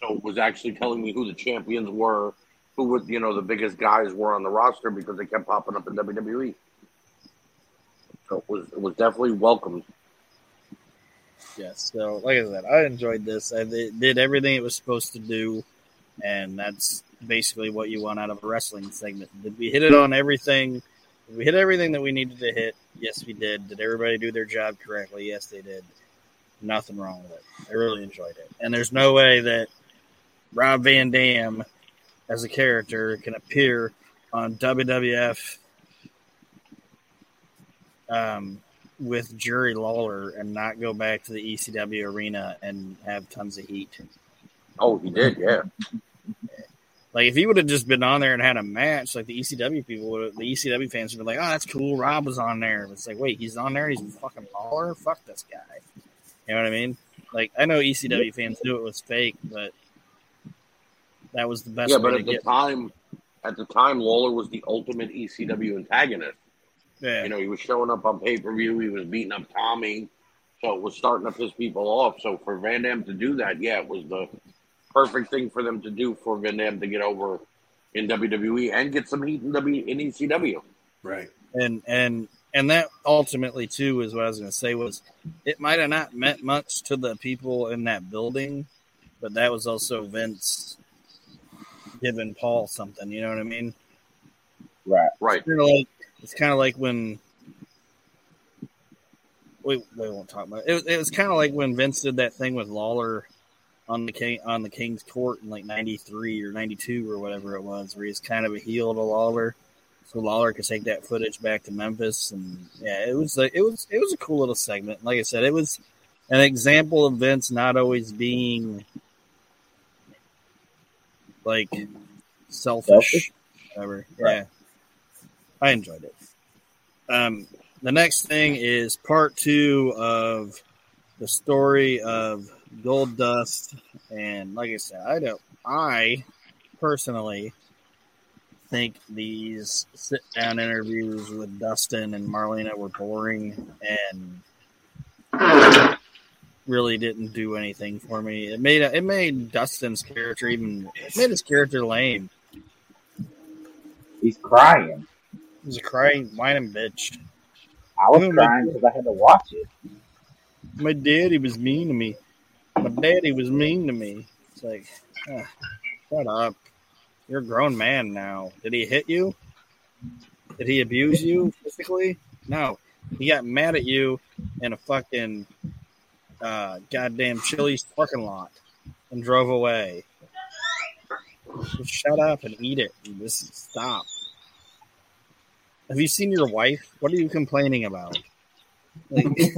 so it was actually telling me who the champions were, who would you know the biggest guys were on the roster because they kept popping up in WWE. So it was it was definitely welcomed. Yes. So, like I said, I enjoyed this. I it did everything it was supposed to do, and that's basically what you want out of a wrestling segment. Did we hit it on everything? Did we hit everything that we needed to hit? Yes, we did. Did everybody do their job correctly? Yes, they did. Nothing wrong with it. I really enjoyed it. And there's no way that Rob Van Dam, as a character, can appear on WWF um, with Jerry Lawler and not go back to the ECW arena and have tons of heat. Oh, he did, yeah. Like if he would have just been on there and had a match, like the ECW people would, the ECW fans would be like, "Oh, that's cool. Rob was on there." It's like, wait, he's on there. He's fucking Lawler. Fuck this guy. You know what I mean? Like I know ECW fans knew it was fake, but that was the best yeah, way but to at the get. time, at the time, Lawler was the ultimate ECW antagonist. Yeah, You know, he was showing up on pay per view. He was beating up Tommy, so it was starting to piss people off. So for Van Dam to do that, yeah, it was the perfect thing for them to do for Van Dam to get over in WWE and get some heat in W in ECW. Right. and and and that ultimately too is what I was going to say was it might have not meant much to the people in that building, but that was also Vince giving Paul something. You know what I mean? Right. Right. Kind of like it's kind of like when we we won't talk about it. It was, it was kind of like when Vince did that thing with Lawler on the king on the King's Court in like '93 or '92 or whatever it was, where he's kind of a heel to Lawler, so Lawler could take that footage back to Memphis, and yeah, it was like it was it was a cool little segment. Like I said, it was an example of Vince not always being like selfish, Selfish? whatever. Right. Yeah, I enjoyed it. Um, the next thing is part two of the story of Goldust, and like I said, I don't. I personally think these sit down interviews with Dustin and Marlena were boring and really didn't do anything for me. It made it made Dustin's character even it made his character lame. He's crying. He's a crying, whining bitch. I was crying because I had to watch it. My daddy was mean to me. My daddy was mean to me. It's like, ah, shut up. You're a grown man now. Did he hit you? Did he abuse you physically? No. He got mad at you in a fucking uh, goddamn Chili's parking lot and drove away. Just shut up and eat it. And just stop. Have you seen your wife? What are you complaining about? Like, *laughs*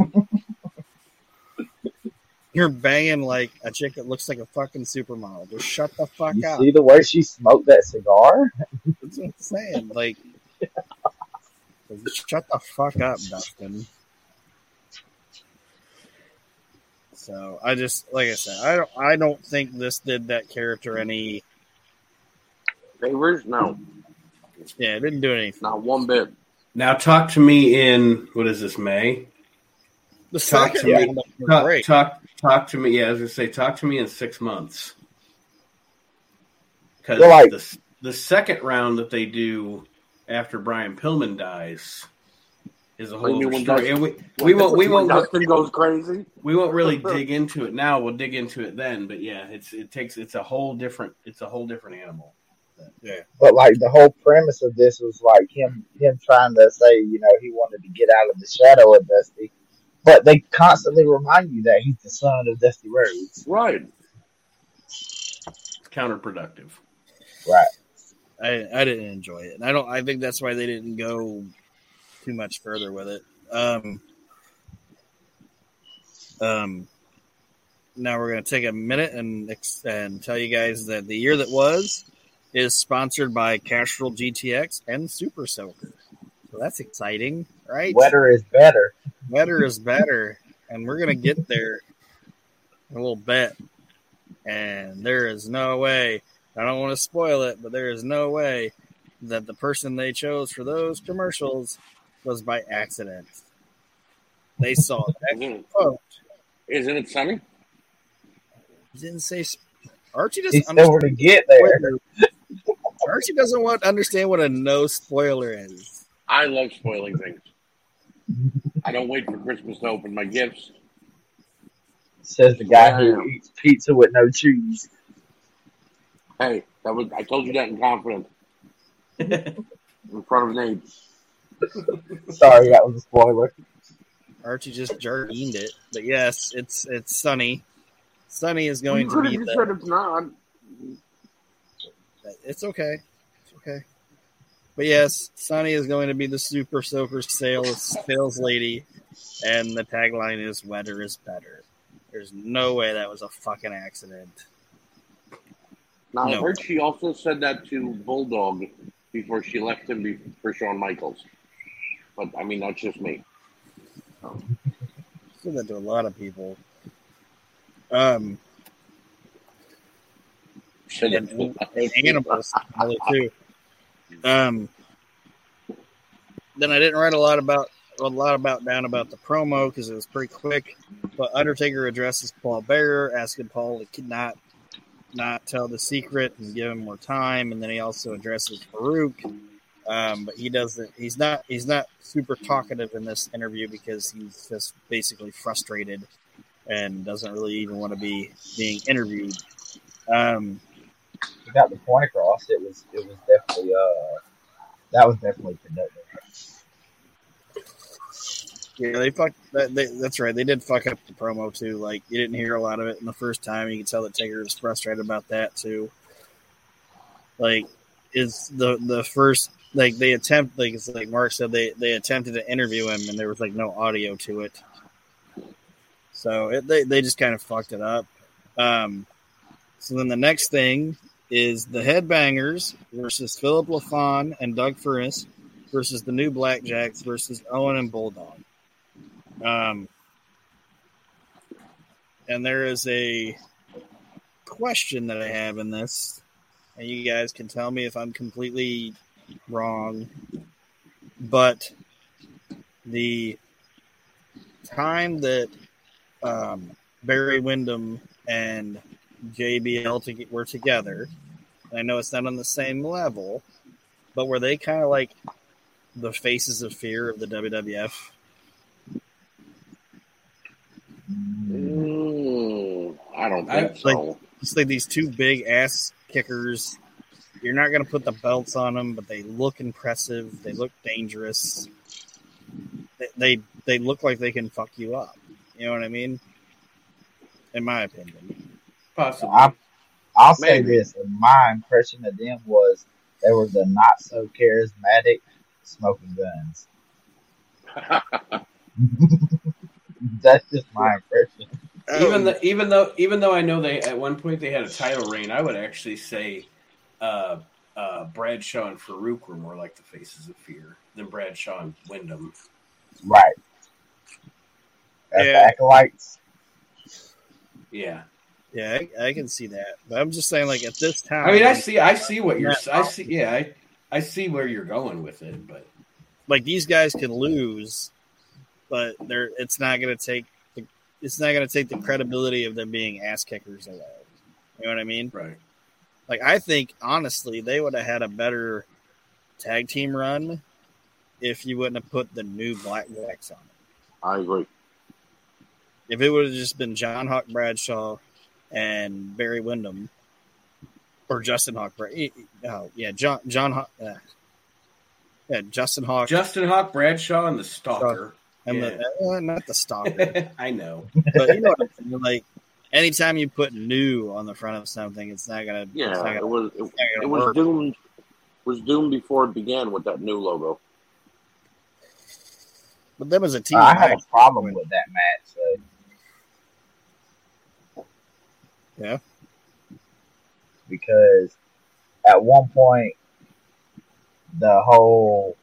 you're banging like a chick that looks like a fucking supermodel. Just shut the fuck You up. see the way she smoked that cigar? That's what I'm saying. Like, *laughs* Shut the fuck up, Dustin. So I just like I said, I don't I don't think this did that character any Favors? No, yeah, it didn't do anything. not one bit. Now talk to me in what is this May? The Talk to me. Talk, talk talk to me. Yeah, I was gonna say talk to me in six months. Because like- the the second round that they do after Brian Pillman dies is a whole you other story. when And we, we won't we won't Dustin goes crazy. we won't really *laughs* dig into it now. We'll dig into it then. But yeah, it's it takes it's a whole different it's a whole different animal. Yeah. But like the whole premise of this was like him him trying to say, you know, he wanted to get out of the shadow of Dusty. But they constantly remind you that he's the son of Dusty Rhodes. Right. It's counterproductive. Right. I I didn't enjoy it. And I don't I think that's why they didn't go too much further with it. Um um now we're going to take a minute and and tell you guys that the year that was is sponsored by Castrol GTX and Super Soaker. So that's exciting, right? Wetter is better. better is better, and we're gonna get there a little bit. And there is no way. I don't want to spoil it, but there is no way that the person they chose for those commercials was by accident. They saw *laughs* that Isn't, quote. Oh. isn't it sunny? He didn't say. Archie doesn't still to get there. understand. Archie doesn't want to understand what a no spoiler is. I love spoiling things. I don't wait for Christmas to open my gifts. Says the guy Yeah. who eats pizza with no cheese. Hey, that was I told you that in confidence *laughs* in front of Nate. *laughs* Sorry, that was a spoiler. Archie just jargoned it, but yes, it's it's sunny. Sunny is going you to be the, said it's not. It's okay. It's okay. But yes, Sunny is going to be the super soaker sales sales lady, and the tagline is "Wetter is better." There's no way that was a fucking accident. Now I heard she also said that to Bulldog before she left him be- for Shawn Michaels. But I mean, that's just me. Said that to a lot of people. Um, and, and animals too. Um, then I didn't write a lot about a lot about down about the promo because it was pretty quick. But Undertaker addresses Paul Bearer, asking Paul to not not tell the secret and give him more time, and then he also addresses Faarooq. Um, but he doesn't. He's not. He's not super talkative in this interview because he's just basically frustrated and doesn't really even want to be being interviewed. Um, He got the point across. It was it was definitely uh that was definitely productive. Yeah, they fucked. That, they, that's right. They did fuck up the promo too. Like you didn't hear a lot of it in the first time. You can tell that Taker was frustrated about that too. Like, is the the first like they attempt like it's like Mark said they they attempted to interview him and there was like no audio to it. So it, they they just kind of fucked it up. Um, so then the next thing is the Headbangers versus Philip LaFon and Doug Furnace versus the new Blackjacks versus Owen and Bulldog. Um, and there is a question that I have in this, and you guys can tell me if I'm completely wrong. But the time that um, Barry Windham and JBL to get, were together, I know it's not on the same level, but were they kind of like the faces of fear of the WWF? Mm, I don't I- think so. Just like these two big ass kickers. You're not going to put the belts on them, but they look impressive. They look dangerous. They, they they look like they can fuck you up. You know what I mean? In my opinion. Possibly. I, I'll say Maybe. this: my impression of them was they were the not so charismatic Smoking Gunns. *laughs* *laughs* That's just my impression. Even though, even though even though I know they at one point they had a title reign, I would actually say uh, uh, Bradshaw and Faarooq were more like the faces of fear than Bradshaw and Windham. Right. As Yeah. acolytes. Yeah, Yeah, I, I can see that. But I'm just saying, like at this time, I mean, I see, I see what you're, I see, yeah, I, I see where you're going with it, but like these guys can lose, but they're it's not going to take the it's not going to take the credibility of them being ass kickers away. You know what I mean? right, Like I think honestly, they would have had a better tag team run if you wouldn't have put the new Black Blackjacks on it. I agree. If it would have just been John Hawk Bradshaw and Barry Windham or Justin Hawk, Brad- oh yeah, John John Hawk, uh, yeah, Justin Hawk Justin Hawk, Bradshaw, and the Stalker. And yeah. the uh, not the stalker. *laughs* I know. but you know what I'm saying? Like, anytime you put new on the front of something, it's not gonna. it's Yeah, not gonna, it was it, it's not it gonna was work. doomed was doomed before it began with that new logo. But them was a team, I had a problem with that match. So. Yeah. Because at one point, the whole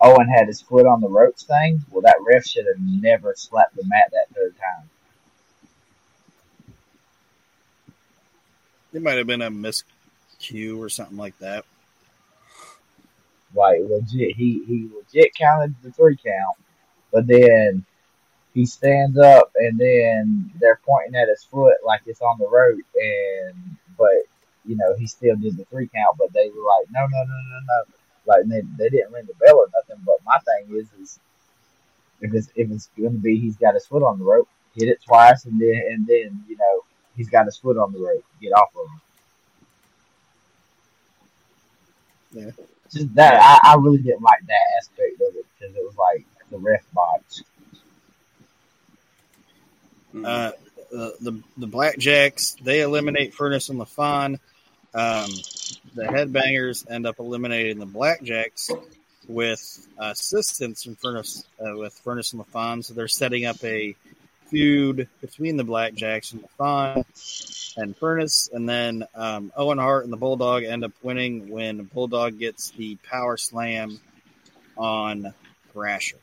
Owen had his foot on the ropes thing. Well, that ref should have never slapped the mat that third time. it might have been a miscue or something like that. Like legit, he he legit counted the three count, but then he stands up and then they're pointing at his foot like it's on the rope, and but you know he still did the three count, but they were like, no, no, no, no, no, like they they didn't ring the bell or nothing. But my thing is, is if it's if it's going to be he's got his foot on the rope, hit it twice, and then and then you know he's got his foot on the rope, get off of him. Yeah. Just that I, I really didn't like that aspect of it because it was like the ref botch. Uh, the, the the Blackjacks they eliminate Furnace and LaFon. Um, the Headbangers end up eliminating the Blackjacks with assistance from Furnace uh, with Furnace and LaFon. So they're setting up a feud between the Blackjacks and LaFon and Furnace, and then um, Owen Hart and the Bulldog end up winning when Bulldog gets the power slam on Thrasher.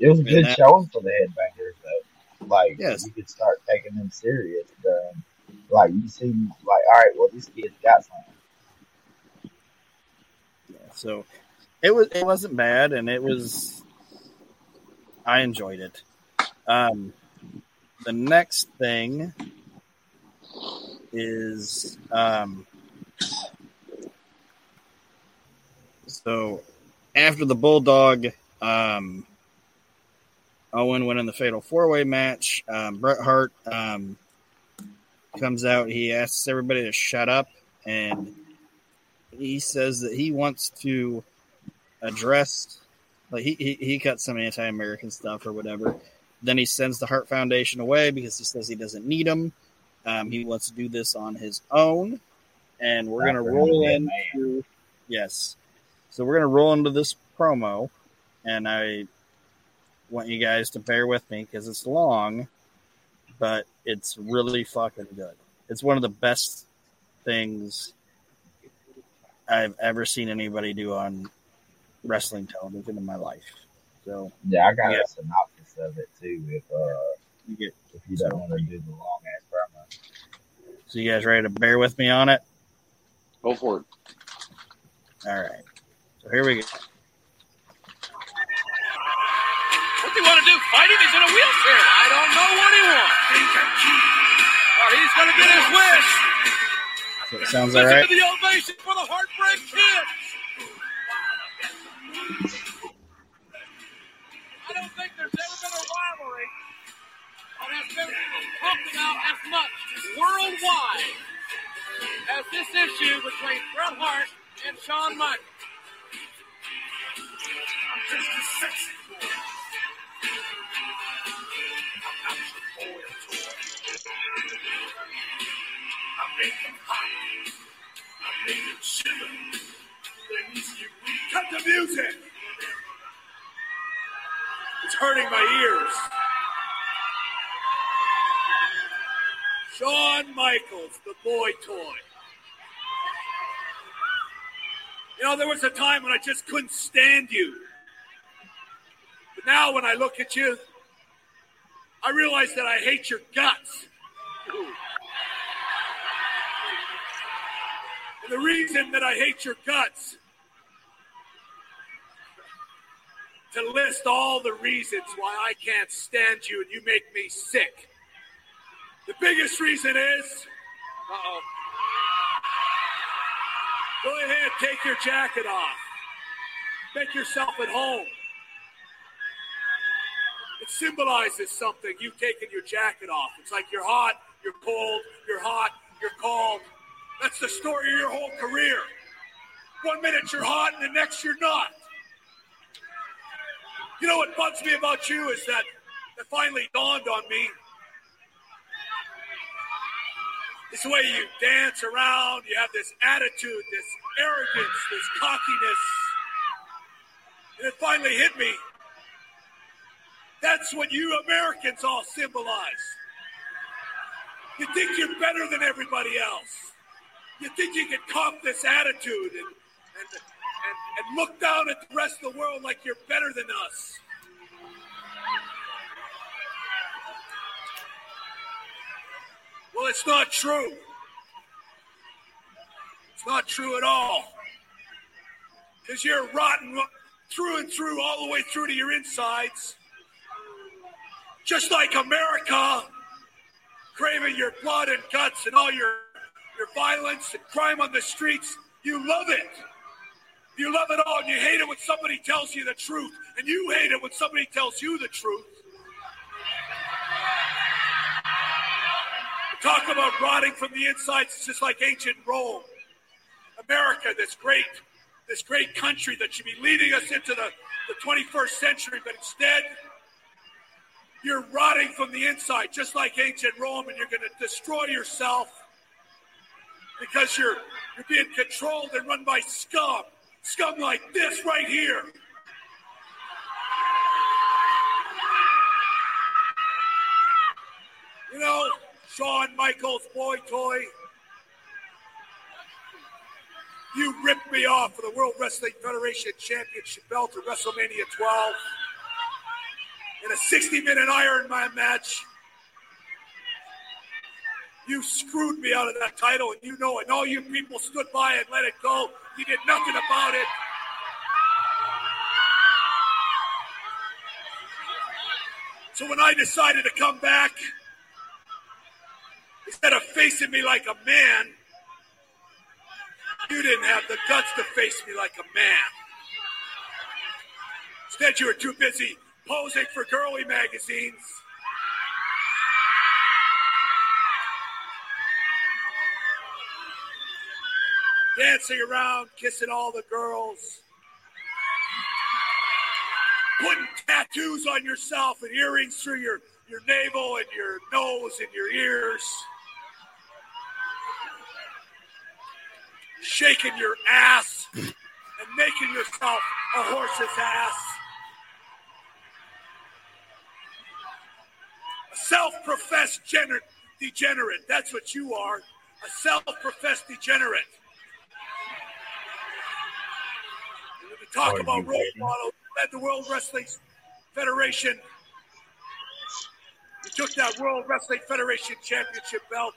It was a good that- showing for the headbangers. Like Yes. you could start taking them serious. Um, like you seem like all right, well this kid's got something. Yeah, so it was it wasn't bad, and it was I enjoyed it. Um, the next thing is um, so after the bulldog, um, Owen went in the fatal four way match. Um, Bret Hart um, comes out. He asks everybody to shut up and he says that he wants to address like he, he, he cut some anti-american stuff or whatever. Then he sends the heart foundation away because he says he doesn't need them um, he wants to do this on his own. And we're going to roll into yes. So we're going to roll into this promo and i want you guys to bear with me because it's long but it's really fucking good it's one of the best things I've ever seen anybody do on wrestling television in my life. So Yeah, I got Yeah. a synopsis of it too. If uh, you get if you don't want to do the long ass promo. so you guys ready to bear with me on it? Go for it. All right. So here we go. What's he want to do? Fight him? He's in a wheelchair. I don't know what he wants. Oh, he's going to get his wish. So it sounds all Listen to the ovation for the Heartbreak Kid. I don't think there's ever been a rivalry that has been talked about as much worldwide as this issue between Bret Hart and Shawn Michaels. I'm just a sexy hot. I you Cut the music! It's hurting my ears. Shawn Michaels, the boy toy. You know, there was a time when I just couldn't stand you. But now when I look at you, I realize that I hate your guts. And the reason that I hate your guts to list all the reasons why I can't stand you and you make me sick. The biggest reason is, uh-oh. Go ahead, take your jacket off. Make yourself at home. It symbolizes something. You've taken your jacket off. It's like you're hot, you're cold, you're hot, you're cold. That's the story of your whole career. One minute you're hot, and the next you're not. You know what bugs me about you is that it finally dawned on me. It's the way you dance around, you have this attitude, this arrogance, this cockiness. And it finally hit me. That's what you Americans all symbolize. You think you're better than everybody else. You think you can cop this attitude and, and, and, and look down at the rest of the world like you're better than us. Well, it's not true. It's not true at all. Because you're rotten through and through, all the way through to your insides. Just like America, craving your blood and guts and all your, your violence and crime on the streets. You love it. You love it all, and you hate it when somebody tells you the truth, and you hate it when somebody tells you the truth. Talk about rotting from the inside. It's just like ancient Rome. America, this great, this great country that should be leading us into the, the 21st century, but instead, you're rotting from the inside, just like ancient Rome, and you're going to destroy yourself because you're you're being controlled and run by scum, scum like this right here. You know, Shawn Michaels, boy toy. You ripped me off for the World Wrestling Federation Championship belt at WrestleMania 12 in a 60 minute Iron Man match. You screwed me out of that title, and you know it. And all you people stood by and let it go. You did nothing about it. So when I decided to come back, instead of facing me like a man, you didn't have the guts to face me like a man. Instead, you were too busy posing for girly magazines. Dancing around, kissing all the girls. Putting tattoos on yourself and earrings through your, your navel and your nose and your ears. Shaking your ass and making yourself a horse's ass. A self-professed gener- degenerate. That's what you are. A self-professed degenerate. Talk Are about role models, led the World Wrestling Federation. You took that World Wrestling Federation Championship belt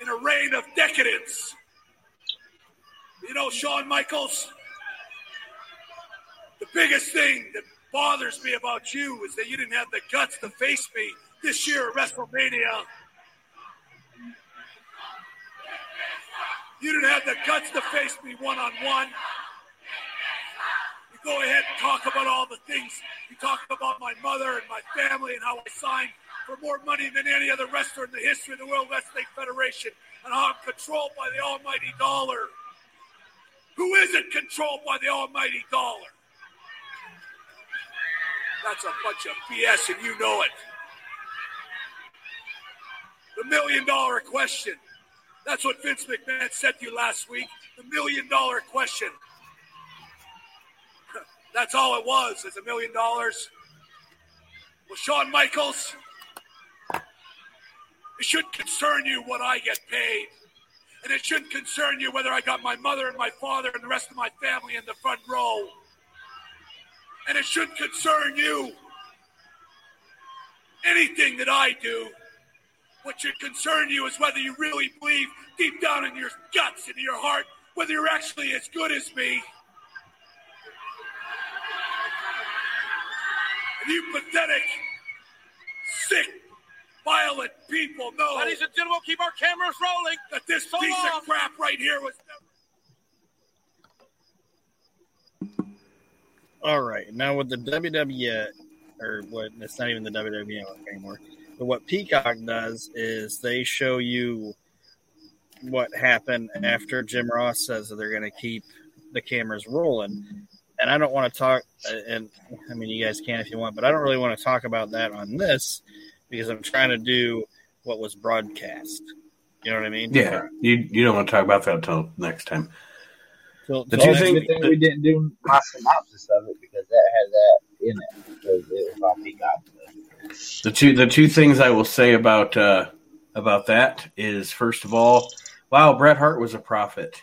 in a reign of decadence. You know, Shawn Michaels, the biggest thing that bothers me about you is that you didn't have the guts to face me this year at WrestleMania. You didn't have the guts to face me one on one. Go ahead and talk about all the things. You talk about my mother and my family and how I signed for more money than any other wrestler in the history of the World Wrestling Federation and how I'm controlled by the almighty dollar. Who isn't controlled by the almighty dollar? That's a bunch of BS, and you know it. The million dollar question. That's what Vince McMahon said to you last week. The million dollar question. That's all it was, It's a million dollars. Well, Shawn Michaels, It shouldn't concern you what I get paid. And it shouldn't concern you whether I got my mother and my father and the rest of my family in the front row. And it shouldn't concern you anything that I do. What should concern you is whether you really believe deep down in your guts in your heart whether you're actually as good as me. You pathetic, sick, violent people know. Ladies and gentlemen, keep our cameras rolling. That this So piece long. of crap right here was never. All right, now with the WWE, or what? It's not even the WWE anymore. But what Peacock does is they show you what happened after Jim Ross says that they're going to keep the cameras rolling. And I don't want to talk, and I mean, you guys can if you want, but I don't really want to talk about that on this because I'm trying to do what was broadcast. You know what I mean? Yeah, you you don't want to talk about that until next time. Till- The two things- it's a good thing we didn't do my synopsis of it because that had that in it because it was on Peacock. The two the two things I will say about uh, about that is first of all, wow, Bret Hart was a prophet.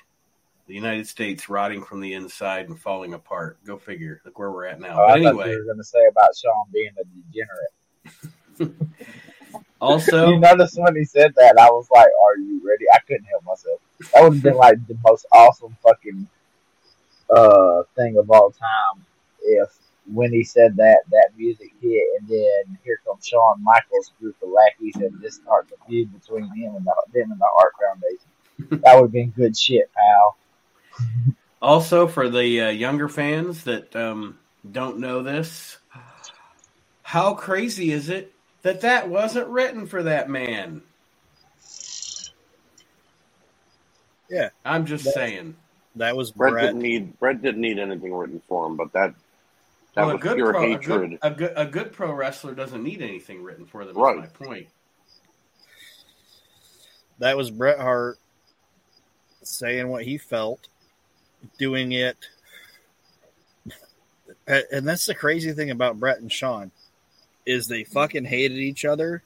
The United States rotting from the inside and falling apart. Go figure. Look where we're at now. Oh, But anyway, you were going to say about Shawn being a degenerate. *laughs* also you notice when he said that, I was like, "Are you ready?" I couldn't help myself. That would have been like the most awesome fucking uh thing of all time if when he said that that music hit and then here comes Shawn Michaels' group of lackeys and this starts a feud between him and the, them and the Hart Foundation. That would have been good shit, pal. Also, for the uh, younger fans that um, don't know this, how crazy is it that that wasn't written for that man? Yeah. I'm just That- saying. That was Bret Bret. didn't need Bret didn't need anything written for him, but that that Well, a was good, pure pro, a, hatred. good, a, good, a good pro wrestler doesn't need anything written for them. Right. That's my point. That was Bret Hart saying what he felt, doing it. And that's the crazy thing about Bret and Shawn is they fucking hated each other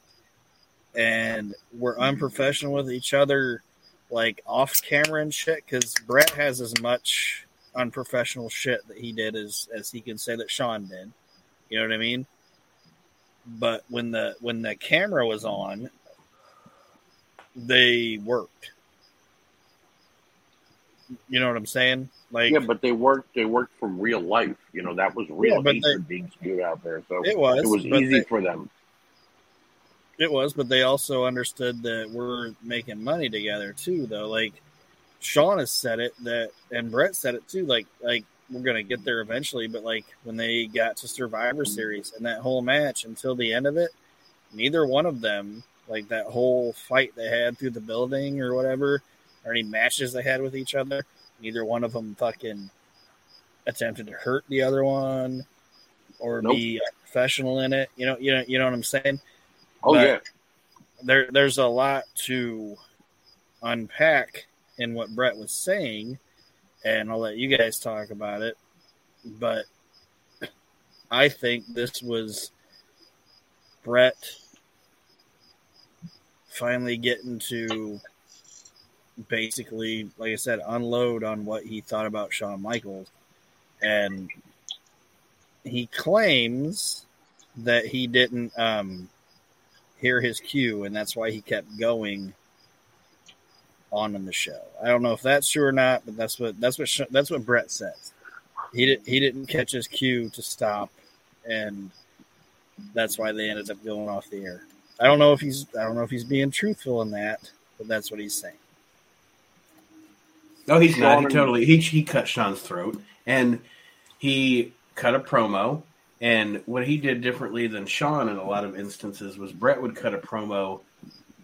and were unprofessional with each other like off camera and shit because Bret has as much unprofessional shit that he did as as he can say that Shawn did. You know what I mean? But when the when the camera was on, they worked. You know what I'm saying? Like yeah, but they worked. They worked from real life. You know, that was real Yeah, hatred being spewed out there. So it was. it was easy they- for them. It was, but they also understood that we're making money together too, though. Like Shawn has said it that, and Bret said it too. Like, like we're gonna get there eventually, but like when they got to Survivor mm-hmm. Series and that whole match until the end of it, neither one of them, like that whole fight they had through the building or whatever, or any matches they had with each other, neither one of them fucking attempted to hurt the other one or Nope. be professional in it. You know, you know, you know what I'm saying Oh But- yeah, there there's a lot to unpack in what Bret was saying, and I'll let you guys talk about it. But I think this was Bret finally getting to basically, like I said, unload on what he thought about Shawn Michaels. And he claims that he didn't um, hear his cue, and that's why he kept going on in the show. I don't know if that's true or not, but that's what that's what that's what Bret says. He did he didn't catch his cue to stop, and that's why they ended up going off the air. I don't know if he's I don't know if he's being truthful in that, but that's what he's saying. No, he's not. He totally he he cut Shawn's throat and he cut a promo. And what he did differently than Shawn in a lot of instances was Bret would cut a promo,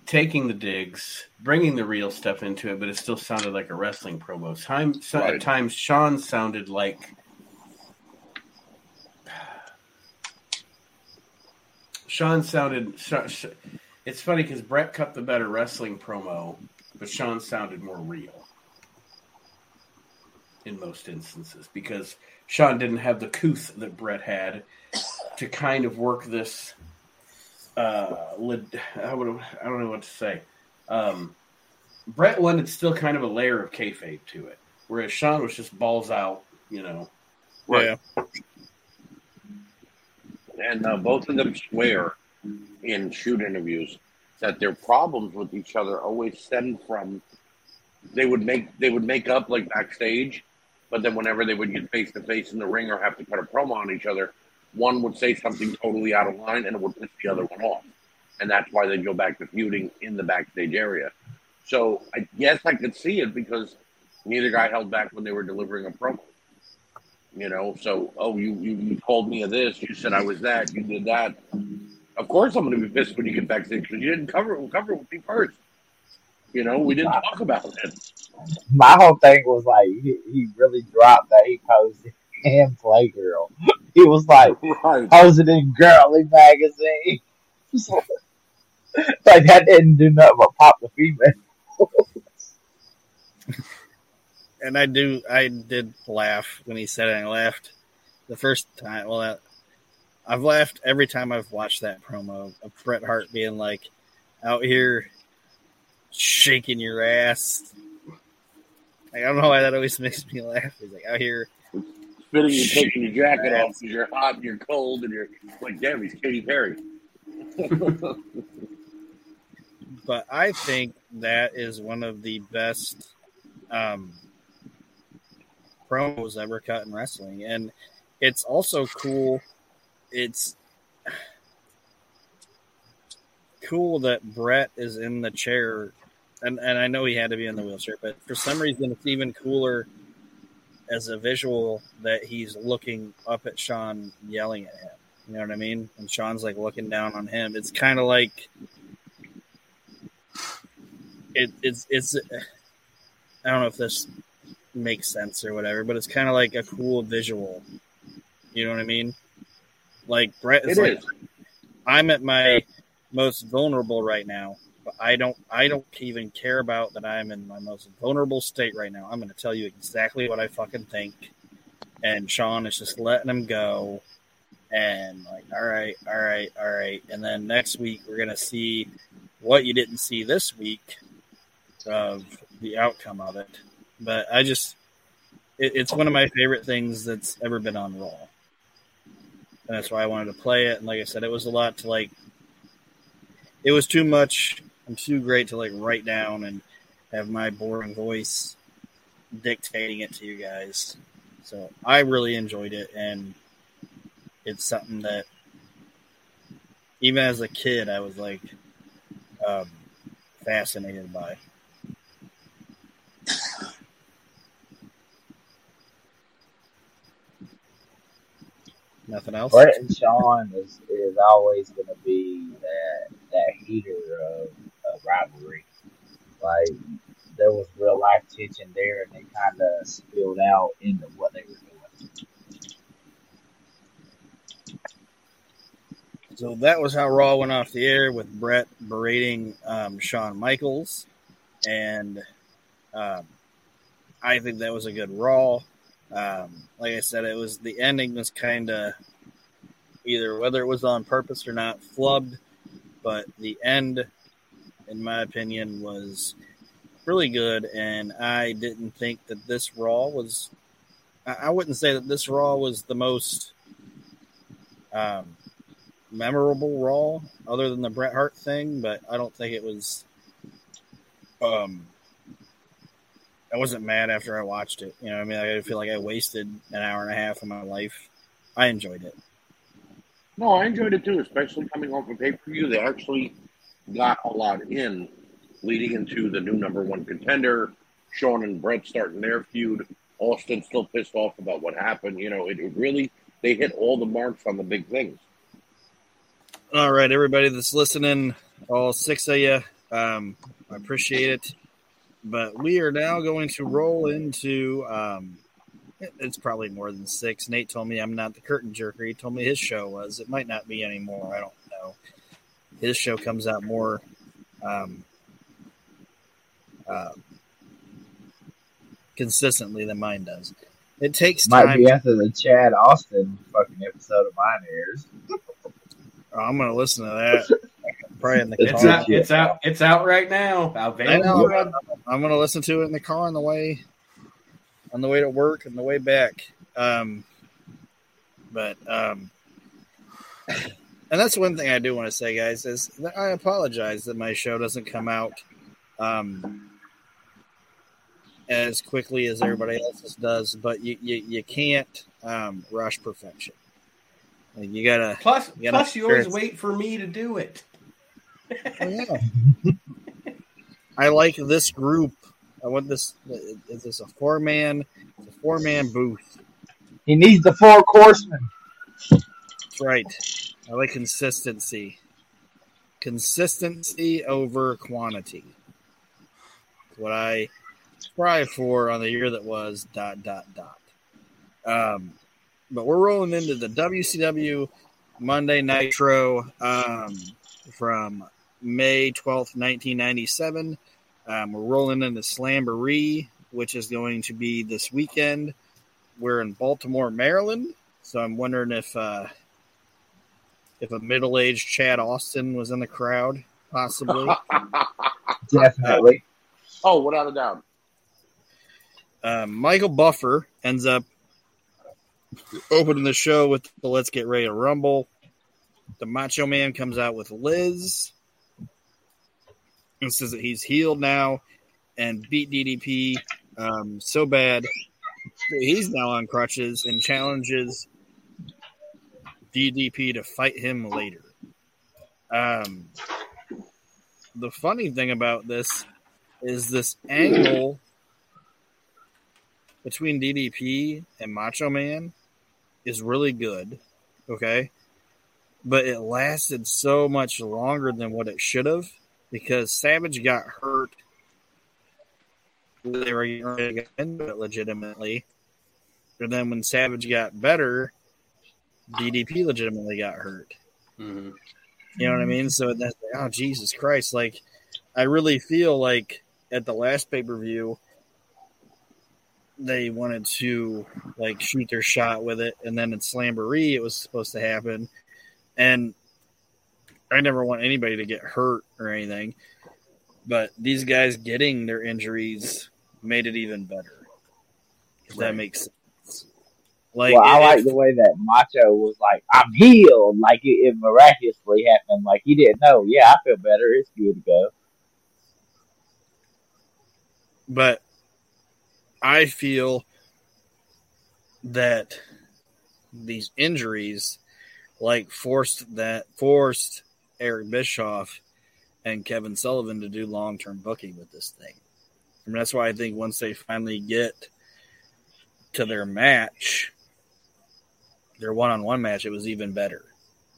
taking the digs, bringing the real stuff into it, but it still sounded like a wrestling promo. Time so, Right. at times Shawn sounded like Shawn sounded. It's funny because Bret cut the better wrestling promo, but Shawn sounded more real in most instances because Shawn didn't have the couth that Bret had to kind of work this uh, lid- I, would, I don't know what to say. Um, Bret wanted still kind of a layer of kayfabe to it, whereas Shawn was just balls out, you know. Right. Yeah. and uh, both of them swear in shoot interviews that their problems with each other always stem from they would make they would make up like backstage, but then whenever they would get face to face in the ring or have to cut a promo on each other, one would say something totally out of line and it would piss the other one off, and that's why they'd go back to feuding in the backstage area. So I guess I could see it because neither guy held back when they were delivering a promo. You know, so oh, you you, you called me this, you said I was that, you did that. Of course, I'm going to be pissed when you get backstage because you didn't cover it. Cover it with me first. You know, we didn't talk about it. My whole thing was like he, he really dropped that he posed in Playgirl. He was like *laughs* Right. posing in girly magazine. *laughs* like that didn't do nothing but pop the female. *laughs* and I do, I did laugh when he said it. and I laughed the first time. Well, that, I've laughed every time I've watched that promo of Bret Hart being like out here shaking your ass. Like, I don't know why that always *laughs* makes me laugh. He's like out here. Spitting and taking your jacket off because you're hot and you're cold and you're like, damn, he's Katy Perry. *laughs* But I think that is one of the best um, promos ever cut in wrestling, and it's also cool. It's *sighs* cool that Bret is in the chair, and and I know he had to be in the wheelchair, but for some reason it's even cooler as a visual that he's looking up at Shawn, yelling at him. You know what I mean? And Shawn's like looking down on him. It's kind of like it, it's it's. I don't know if this makes sense or whatever, but it's kind of like a cool visual. You know what I mean? Like Bret is It like, is. I'm at my most vulnerable right now, I don't I don't even care about that I'm in my most vulnerable state right now. I'm going to tell you exactly what I fucking think, and Shawn is just letting him go, and like, all right, all right, all right, and then next week we're gonna see what you didn't see this week of the outcome of it. But I just, it, it's one of my favorite things that's ever been on Raw. And that's why I wanted to play it. And like I said, it was a lot to like, it was too much and too great to like write down and have my boring voice dictating it to you guys. So I really enjoyed it. And it's something that even as a kid, I was like um, fascinated by. Nothing else. Bret and Shawn is, is always going to be that that heater of, rivalry. Like there was real life tension there, and they kind of spilled out into what they were doing. So that was how Raw went off the air with Bret berating um, Shawn Michaels, and um, I think that was a good Raw. Um, like I said, it was the ending was kind of either whether it was on purpose or not flubbed, but the end, in my opinion, was really good. And I didn't think that this Raw was. I wouldn't say that this Raw was the most um, memorable Raw, other than the Bret Hart thing, but I don't think it was. Um, I wasn't mad after I watched it. You know, I mean, I feel like I wasted an hour and a half of my life. I enjoyed it. No, I enjoyed it too, especially coming off a pay per view. They actually got a lot in leading into the new number one contender. Shawn and Bret starting their feud. Austin still pissed off about what happened. You know, it, it really they hit all the marks on the big things. All right, everybody that's listening, all six of you, um, I appreciate it. But we are now going to roll into. Um, it's probably more than six. Nate told me I'm not the curtain jerker. He told me his show was. It might not be anymore. I don't know. His show comes out more um, uh, consistently than mine does. It takes Might time. be after the Chad Austin fucking episode of mine airs. Oh, I'm gonna listen to that. Probably in the It's car. out. It's out. It's out right now. I Available. know. I'm gonna listen to it in the car on the way, on the way to work and the way back. Um, but um, and that's one thing I do want to say, guys, is that I apologize that my show doesn't come out um as quickly as everybody else's does. But you you, you can't um, rush perfection. Like, you gotta. Plus, You gotta plus, you always experience- wait for me to do it. Oh, yeah. *laughs* I like this group. I want this. Is this a four man? It's a four man booth. He needs the four horsemen. That's right. I like consistency. Consistency over quantity. What I strive for on the year that was. Dot dot dot. Um, but we're rolling into the WCW Monday Nitro um, from May twelfth, nineteen ninety seven. Um, we're rolling into Slamboree, which is going to be this weekend. We're in Baltimore, Maryland. So I'm wondering if uh, if a middle aged Chad Austin was in the crowd, possibly. *laughs* Definitely. oh, without a doubt. uh, Michael Buffer ends up opening the show with the Let's Get Ready to Rumble. The Macho Man comes out with Liz and says that he's healed now and beat DDP um, so bad that he's now on crutches and challenges DDP to fight him later. Um, the funny thing about this is this angle between DDP and Macho Man is really good. Okay. But it lasted so much longer than what it should have because Savage got hurt. They were getting into it legitimately. And then when Savage got better, DDP legitimately got hurt. Mhm. You know what I mean? So that's like, oh Jesus Christ! Like, I really feel like at the last pay per view, they wanted to like shoot their shot with it, and then in Slamboree, it was supposed to happen, and I never want anybody to get hurt or anything, but these guys getting their injuries made it even better. If that makes sense. Like, well, I like the way that Macho was like, "I'm healed," like it, it miraculously happened. Like he didn't know. Yeah, I feel better. It's good to go. but I feel that these injuries like forced that forced Eric Bischoff and Kevin Sullivan to do long term booking with this thing. And that's why I think once they finally get to their match, their one on one match, it was even better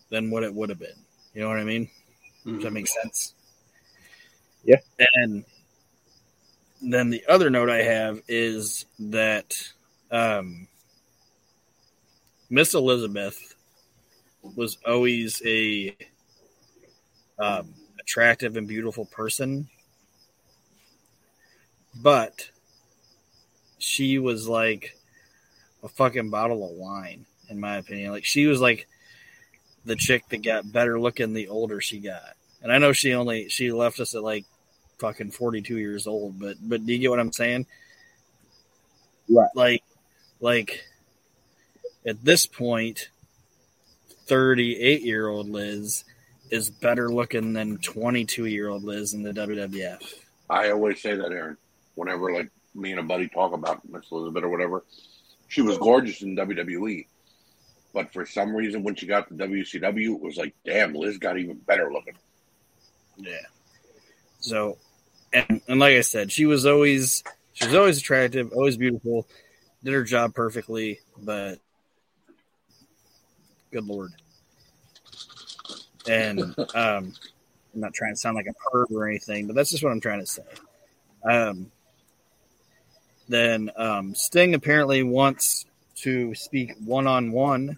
than what it would have been. You know what I mean? Does that Mhm. make sense? Yeah. And then the other note I have is that um, Miss Elizabeth was always a um, attractive and beautiful person, but she was like a fucking bottle of wine, in my opinion. Like she was like the chick that got better looking the older she got. And I know she only she left us at like fucking 42 years old, but but do you get what I'm saying? Right. Like like at this point 38 year old Liz is better looking than 22 year old Liz in the WWF. I always say that, Aron. Whenever like me and a buddy talk about Miss Elizabeth or whatever, she was gorgeous in WWE. But for some reason, when she got to WCW, it was like, damn, Liz got even better looking. Yeah. So, and, and like I said, she was always she was always attractive, always beautiful, did her job perfectly, but good lord. And um, I'm not trying to sound like a perv or anything, but that's just what I'm trying to say. Um, then um, Sting apparently wants to speak one on one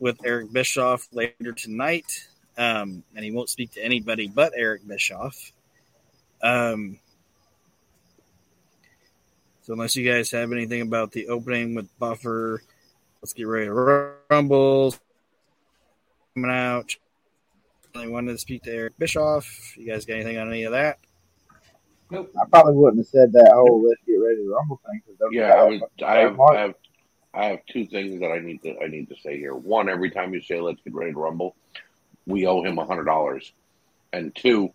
with Eric Bischoff later tonight um, and he won't speak to anybody but Eric Bischoff. Um, so unless you guys have anything about the opening with Buffer, let's get ready to rumble coming out. really wanted to speak to Eric Bischoff. You guys got anything on any of that? Nope. I probably wouldn't have said that whole "let's get ready to rumble" thing Yeah, I was. I have, I have. I have two things that I need to. I need to say here. One, every time you say "let's get ready to rumble," we owe him a hundred dollars. And two,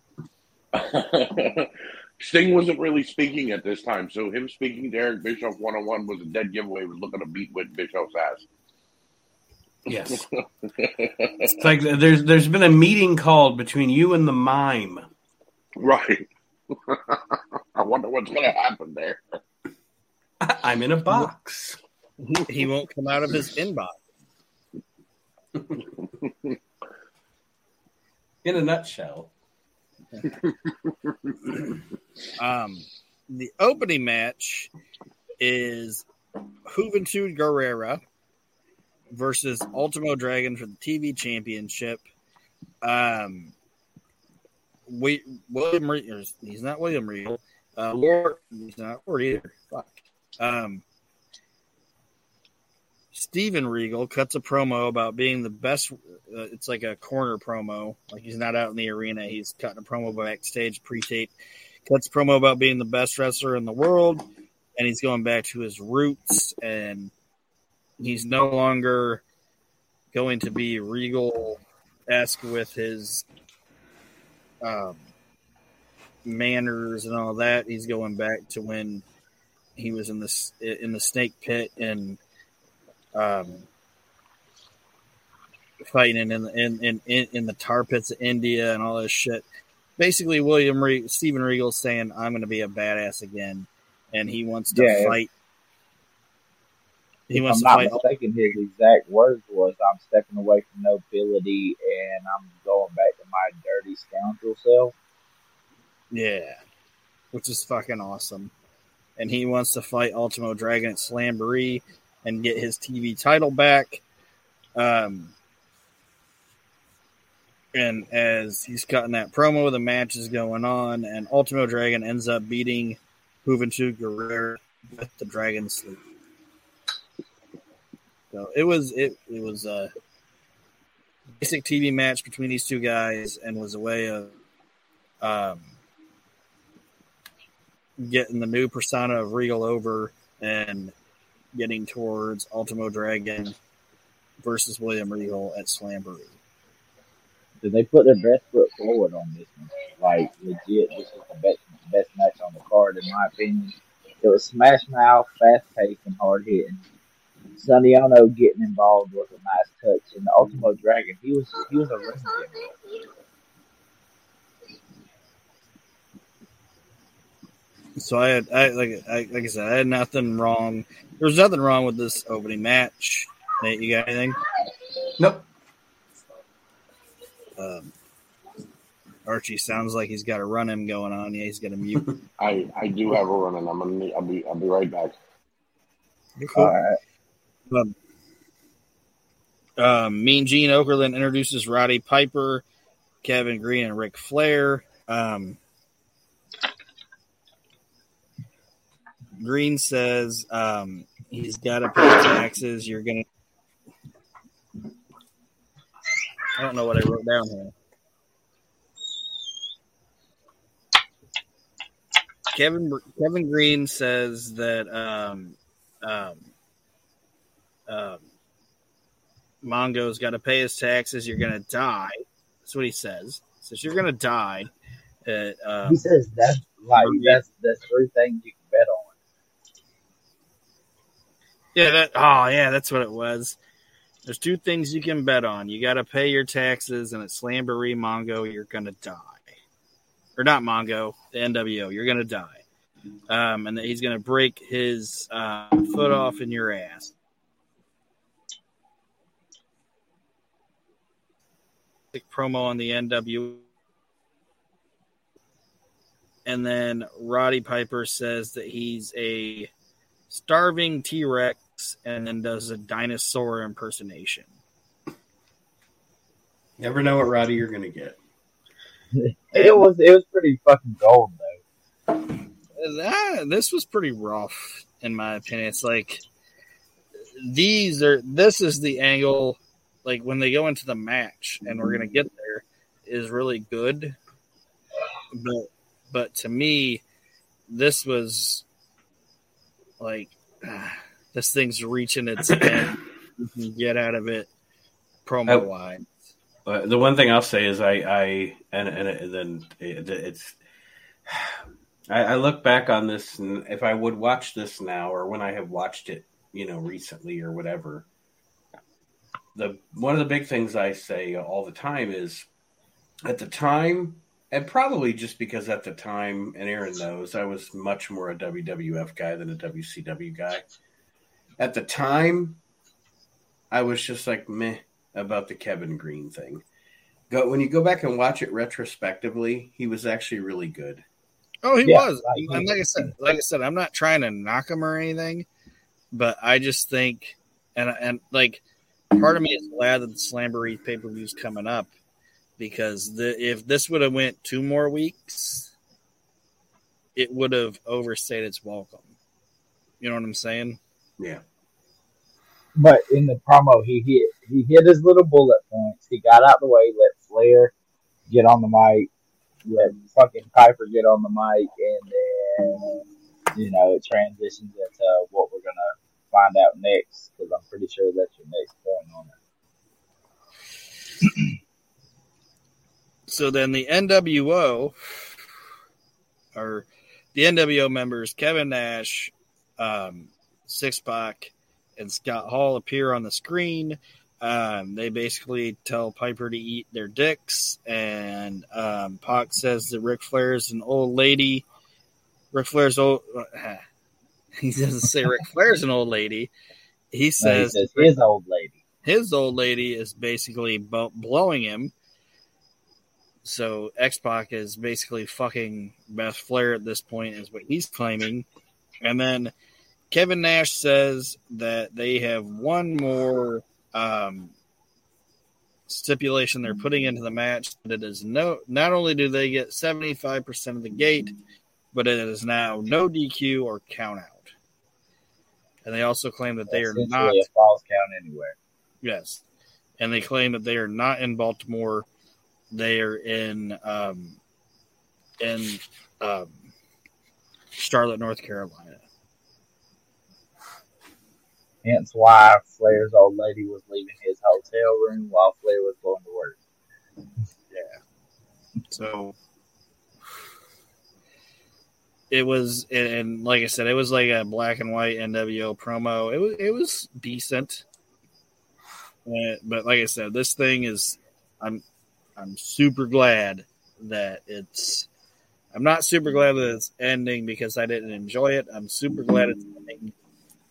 *laughs* Sting wasn't really speaking at this time, so him speaking to Eric Bischoff one on one was a dead giveaway. He was looking to beat with Bischoff's ass. Yes. *laughs* It's like there's there's been a meeting called between you and the mime. right. *laughs* I wonder what's going to happen there. I'm in a box. He won't come out of his *laughs* inbox. In a nutshell. Um, the opening match is Juventud Guerrera versus Ultimo Dragon for the TV Championship. Um, we William Regal, he's not William Regal. Uh, Lord, he's not Lord either. Fuck. Um, Steven Regal cuts a promo about being the best. Uh, it's like a corner promo. Like he's not out in the arena. He's cutting a promo backstage, pre-tape. Cuts a promo about being the best wrestler in the world, and he's going back to his roots. And he's no longer going to be Regal esque with his um, manners and all that. He's going back to when he was in the in the snake pit and um, fighting in the in, in, in, in the tar pits of India and all this shit. Basically, William Re- Steven Regal saying, "I'm going to be a badass again," and he wants to Yeah. fight. He wants I'm to not fight. mistaken, his exact words was, "I'm stepping away from nobility and I'm going back to my dirty scoundrel self." Yeah, which is fucking awesome. And he wants to fight Ultimo Dragon at Slamboree and get his TV title back. Um, and as he's cutting that promo, the match is going on, and Ultimo Dragon ends up beating Juventud Guerrera with the Dragon Sleep. So it was it it was a basic TV match between these two guys, and was a way of um, getting the new persona of Regal over and getting towards Ultimo Dragon versus William Regal at Slamboree. Did they put their best foot forward on this one? Like legit, this is the best best match on the card in my opinion. It was smash mouth, fast paced, and hard hitting. Sonny Onoo getting involved was a nice touch, and the Ultimo Dragon, he was he was a ring. So I had, I like, I, like I said, I had nothing wrong. There was nothing wrong with this opening match. Nate, you got anything? Nope. Um, Archie sounds like he's got a run him going on. Yeah, he's got a mute. *laughs* I, I do have a run, and I'm gonna. need- I'll be. I'll be right back. You're cool. All right. Um, um, mean Gene Okerlund introduces Roddy Piper, Kevin Greene, and Ric Flair. Um, Greene says um, he's got to pay taxes. You're gonna. I don't know what I wrote down here. Kevin Kevin Greene says that um, um, um, Mongo's got to pay his taxes. You're gonna die. That's what he says. He says you're gonna die. Uh, um, He says that's like that's that's three things you can bet on. Yeah, that oh yeah, that's what it was. There's two things you can bet on. You got to pay your taxes, and at Slamboree Mongo, you're gonna die, or not Mongo, the NWO, you're gonna die, um, and that he's gonna break his uh, foot off in your ass. Promo on the NWO, and then Roddy Piper says that he's a starving T Rex and then does a dinosaur impersonation. Never know what Roddy you're gonna get. *laughs* It was it was pretty fucking gold though. That, this was pretty rough, in my opinion. It's like these are this is the angle, like when they go into the match, and we're gonna get there. is really good, but but to me, this was like ah, this thing's reaching its *clears throat* end. You can get out of it promo wise. Uh, the one thing I'll say is I, I and and, and then it, it's *sighs* I, I look back on this and if I would watch this now or when I have watched it, you know, recently or whatever, the one of the big things I say all the time is at the time, and probably just because at the time, and Aron knows, I was much more a WWF guy than a WCW guy. At the time, I was just like meh about the Kevin Greene thing. Go when you go back and watch it retrospectively, he was actually really good. Oh, he yeah, was. and like I said, like I said, I'm not trying to knock him or anything, but I just think, and and like, part of me is glad that the Slamboree pay per view is coming up because the, if this would have went two more weeks, it would have overstayed its welcome. You know what I'm saying? Yeah. But in the promo, he hit he hit his little bullet points. He got out the way, let Flair get on the mic, let fucking Piper get on the mic, and then you know it transitions into what we're gonna find out next because I'm pretty sure that's your next point on it. *clears throat* so then the NWO or the NWO members, Kevin Nash, um, Six Pack, and Scott Hall appear on the screen. Um, they basically tell Piper to eat their dicks, and um, Pac says that Ric Flair is an old lady. Ric Flair's old. Uh, *laughs* he doesn't say Ric Flair's an old lady. He says, no, he says his old lady. His old lady is basically blowing him. So X Pac is basically fucking Beth Flair at this point, is what he's claiming. And then Kevin Nash says that they have one more um, stipulation they're putting into the match. That it is no, not only do they get seventy five percent of the gate, but it is now no DQ or count out. And they also claim that they are not a falls count anywhere. Yes, and they claim that they are not in Baltimore. They are in um, in um, Charlotte, North Carolina. Hence why Flair's old lady was leaving his hotel room while Flair was going to work. Yeah. So it was, and like I said, it was like a black and white NWO promo. It was, it was decent, but like I said, this thing is, I'm, I'm super glad that it's. I'm not super glad that it's ending because I didn't enjoy it. I'm super glad it's ending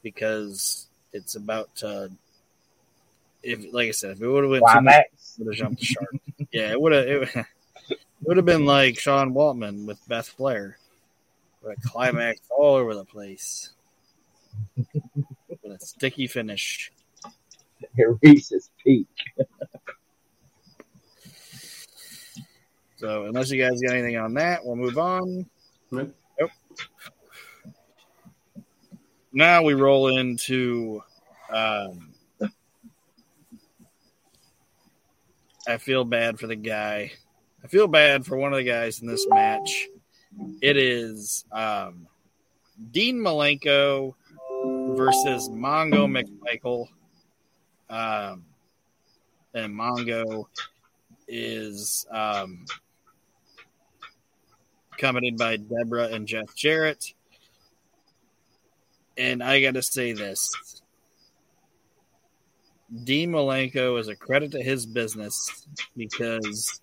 because it's about to. If like I said, if it would have went climax, would have jumped the shark. yeah, it would have. It would have been like Sean Waltman with Beth Flair, with a climax all over the place, with a sticky finish. It reaches peak. so, unless you guys got anything on that, we'll move on. Nope now we roll into um, I feel bad for the guy. I feel bad for one of the guys in this match. It is um, Dean Malenko versus Mongo McMichael. Um, and Mongo is um, accompanied by Deborah and Jeff Jarrett and I got to say this. Dean Malenko is a credit to his business because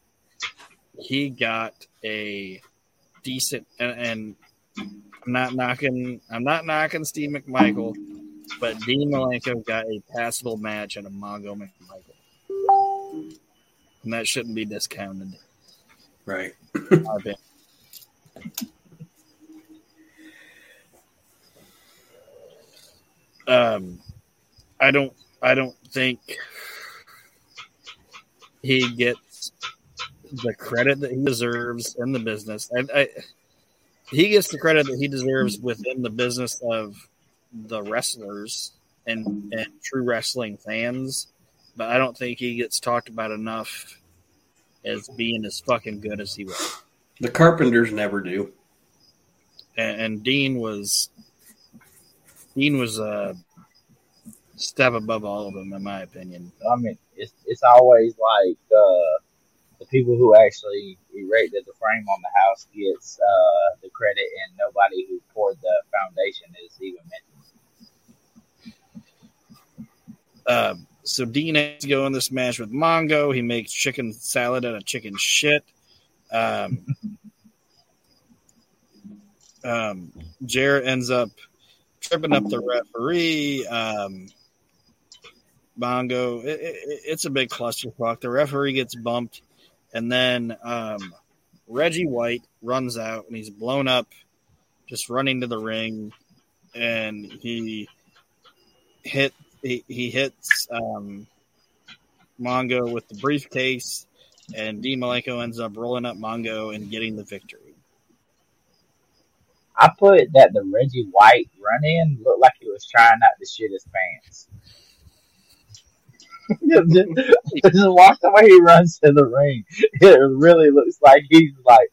he got a decent and, and I'm not knocking I'm not knocking Steve McMichael, but Dean Malenko got a passable match at a Mongo McMichael. And that shouldn't be discounted. Right. Um, I don't I don't think he gets the credit that he deserves in the business. And I, he gets the credit that he deserves within the business of the wrestlers and, and true wrestling fans. But I don't think he gets talked about enough as being as fucking good as he was. The Carpenters never do. And, and Dean was Dean was a step above all of them, in my opinion. I mean, it's it's always like uh, the people who actually erected the frame on the house gets uh, the credit, and nobody who poured the foundation is even mentioned. Uh, so Dean has to go in this match with Mongo. He makes chicken salad out of chicken shit. Um, *laughs* um, Jarrett ends up tripping up the referee. Um, Mongo, it, it, it's a big clusterfuck. The referee gets bumped, and then um, Reggie White runs out and he's blown up, just running to the ring, and he hit he, he hits um, Mongo with the briefcase, and Dean Malenko ends up rolling up Mongo and getting the victory. I put that the Reggie White run in looked like he was trying not to shit his pants. *laughs* just, just watch the way he runs to the ring. It really looks like he's like,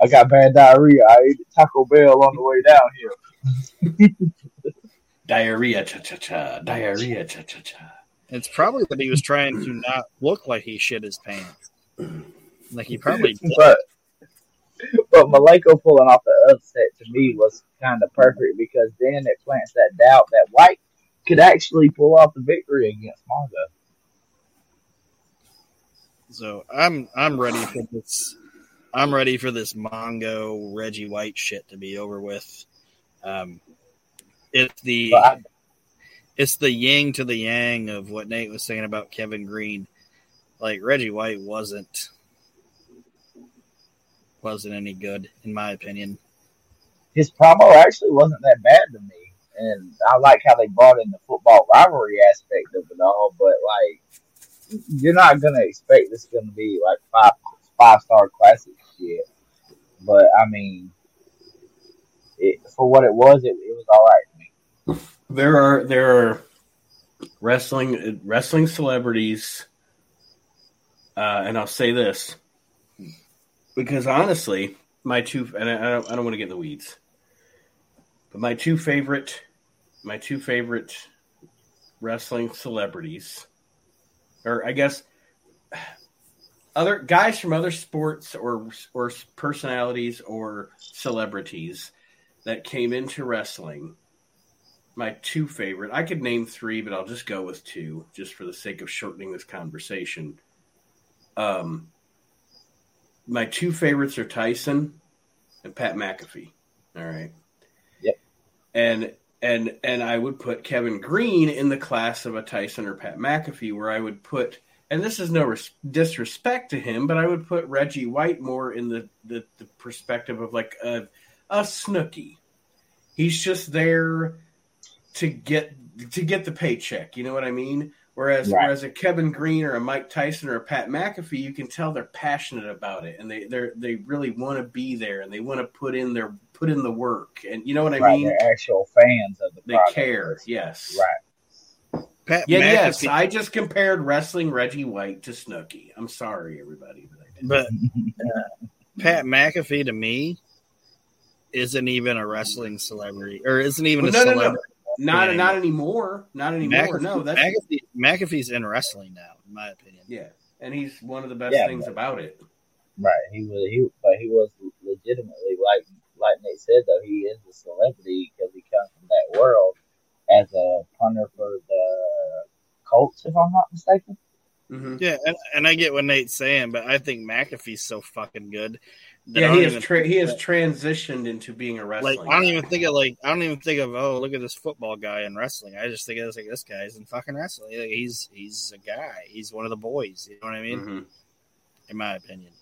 I got bad diarrhea. I ate Taco Bell on the way down here. *laughs* Diarrhea, cha cha cha. Diarrhea, cha cha cha. It's probably that he was trying to not look like he shit his pants. Like he probably did. *laughs* But but Malenko pulling off the upset to me was kind of perfect because then it plants that doubt that White could actually pull off the victory against Mongo. So I'm I'm ready for this. I'm ready for this Mongo Reggie White shit to be over with. Um, it's the I, it's the yin to the yang of what Nate was saying about Kevin Greene. Like Reggie White wasn't wasn't any good in my opinion. his promo actually wasn't that bad to me, and I like how they brought in the football rivalry aspect of it all. But like, you're not gonna expect this gonna be like five five star classic shit. But I mean, it, for what it was, it, it was all right to me. There are there are wrestling wrestling celebrities, uh, and I'll say this because honestly, my two and I don't I don't want to get in the weeds, but my two favorite my two favorite wrestling celebrities, or I guess other guys from other sports or or personalities or celebrities that came into wrestling my two favorite. I could name three, but I'll just go with two, just for the sake of shortening this conversation. Um, my two favorites are Tyson and Pat McAfee. All right. Yep. And and and I would put Kevin Greene in the class of a Tyson or Pat McAfee, where I would put, and this is no res- disrespect to him, but I would put Reggie White more in the the, the perspective of like a a Snooki. He's just there to get to get the paycheck. You know what I mean? Whereas Right. whereas a Kevin Greene or a Mike Tyson or a Pat McAfee, you can tell they're passionate about it and they they they really want to be there and they want to put in their put in the work and you know what I right, mean? they're actual fans of the They product. care. Yes. Right. Pat Yeah. McAfee, Yes. I just compared wrestling Reggie White to Snooki. I'm sorry, everybody. But I did. but uh, Pat McAfee to me isn't even a wrestling celebrity or isn't even Well, a no, no, no. celebrity. Not Yeah. not anymore. Not anymore. McAfee, no, that's McAfee, McAfee's in wrestling now, in my opinion. yeah. And he's one of the best Yeah, things but- about it. Right. He was he, but he was legitimately like like Nate said though he is a celebrity because he comes from that world as a punter for the Colts, if I'm not mistaken. hmm Yeah, and, and I get what Nate's saying, but I think McAfee's so fucking good. Yeah, he has tra- he has transitioned into being a wrestling. like I don't even think of like I don't even think of oh look at this football guy in wrestling. I just think of this like this guy's in fucking wrestling. Like, he's he's a guy. He's one of the boys. You know what I mean? Mhm. In my opinion,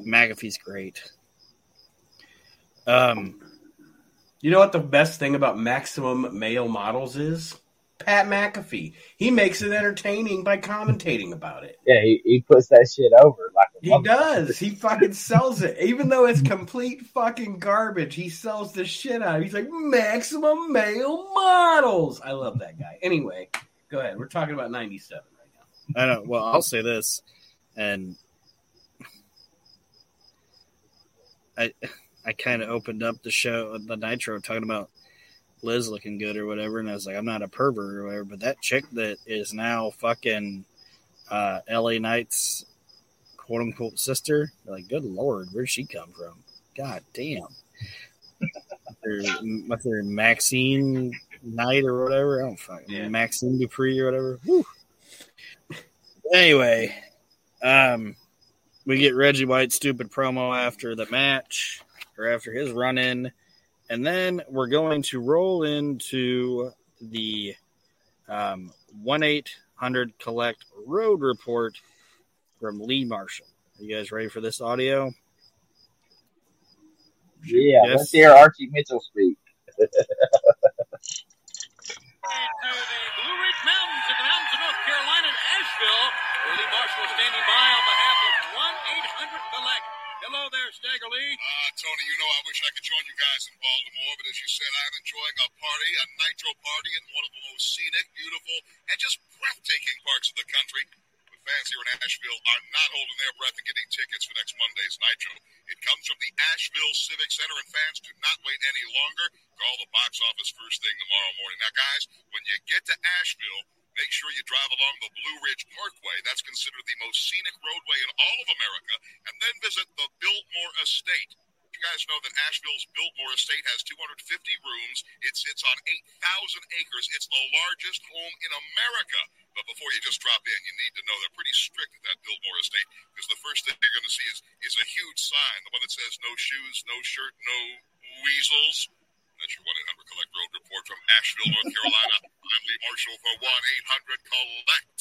McAfee's great. Um, You know what the best thing about maximum male models is? Pat McAfee. He makes it entertaining by commentating about it. Yeah, he, he puts that shit over like He does. He fucking sells it. Even though it's complete fucking garbage, he sells the shit out of it. He's like, maximum male models. I love that guy. Anyway, go ahead. We're talking about 97 right now. I don't. Well, I'll say this, and I I kind of opened up the show, the Nitro, talking about Liz looking good or whatever, and I was like, I'm not a pervert or whatever, but that chick that is now fucking uh, L.A. Knight's quote unquote sister, like, good lord, where'd she come from? God damn. what's her Maxine Knight or whatever? I don't fucking Yeah. Maxxine Dupri or whatever. Whew. Anyway, um, we get Reggie White's stupid promo after the match or after his run in, and then we're going to roll into the um, 1 800 Collect Road Report from Lee Marshall. Are you guys ready for this audio? Yeah, Yes. let's hear Archie Mitchell speak. *laughs* to the Blue Ridge Mountains in the mountains of North Carolina in Asheville, where Lee Marshall is standing by on behalf of 1 800 Collect. Uh, Tony, you know, I wish I could join you guys in Baltimore, but as you said, I'm enjoying a party, a nitro party in one of the most scenic, beautiful, and just breathtaking parts of the country. But fans here in Asheville are not holding their breath and getting tickets for next Monday's Nitro. It comes from the Asheville Civic Center, and fans do not wait any longer. Call the box office first thing tomorrow morning. Now, guys, when you get to Asheville, make sure you drive along the Blue Ridge Parkway. That's considered the most scenic roadway in all of America, and then visit the Biltmore Estate. You guys know that Asheville's Biltmore Estate has 250 rooms. It sits on 8,000 acres. It's the largest home in America. But before you just drop in, you need to know they're pretty strict at that Biltmore Estate because the first thing you're going to see is, is a huge sign, the one that says no shoes, no shirt, no weasels. That's your 1 800 Collect Road report from Asheville, North Carolina. I'm Lee Marshall for 1 800 Collect.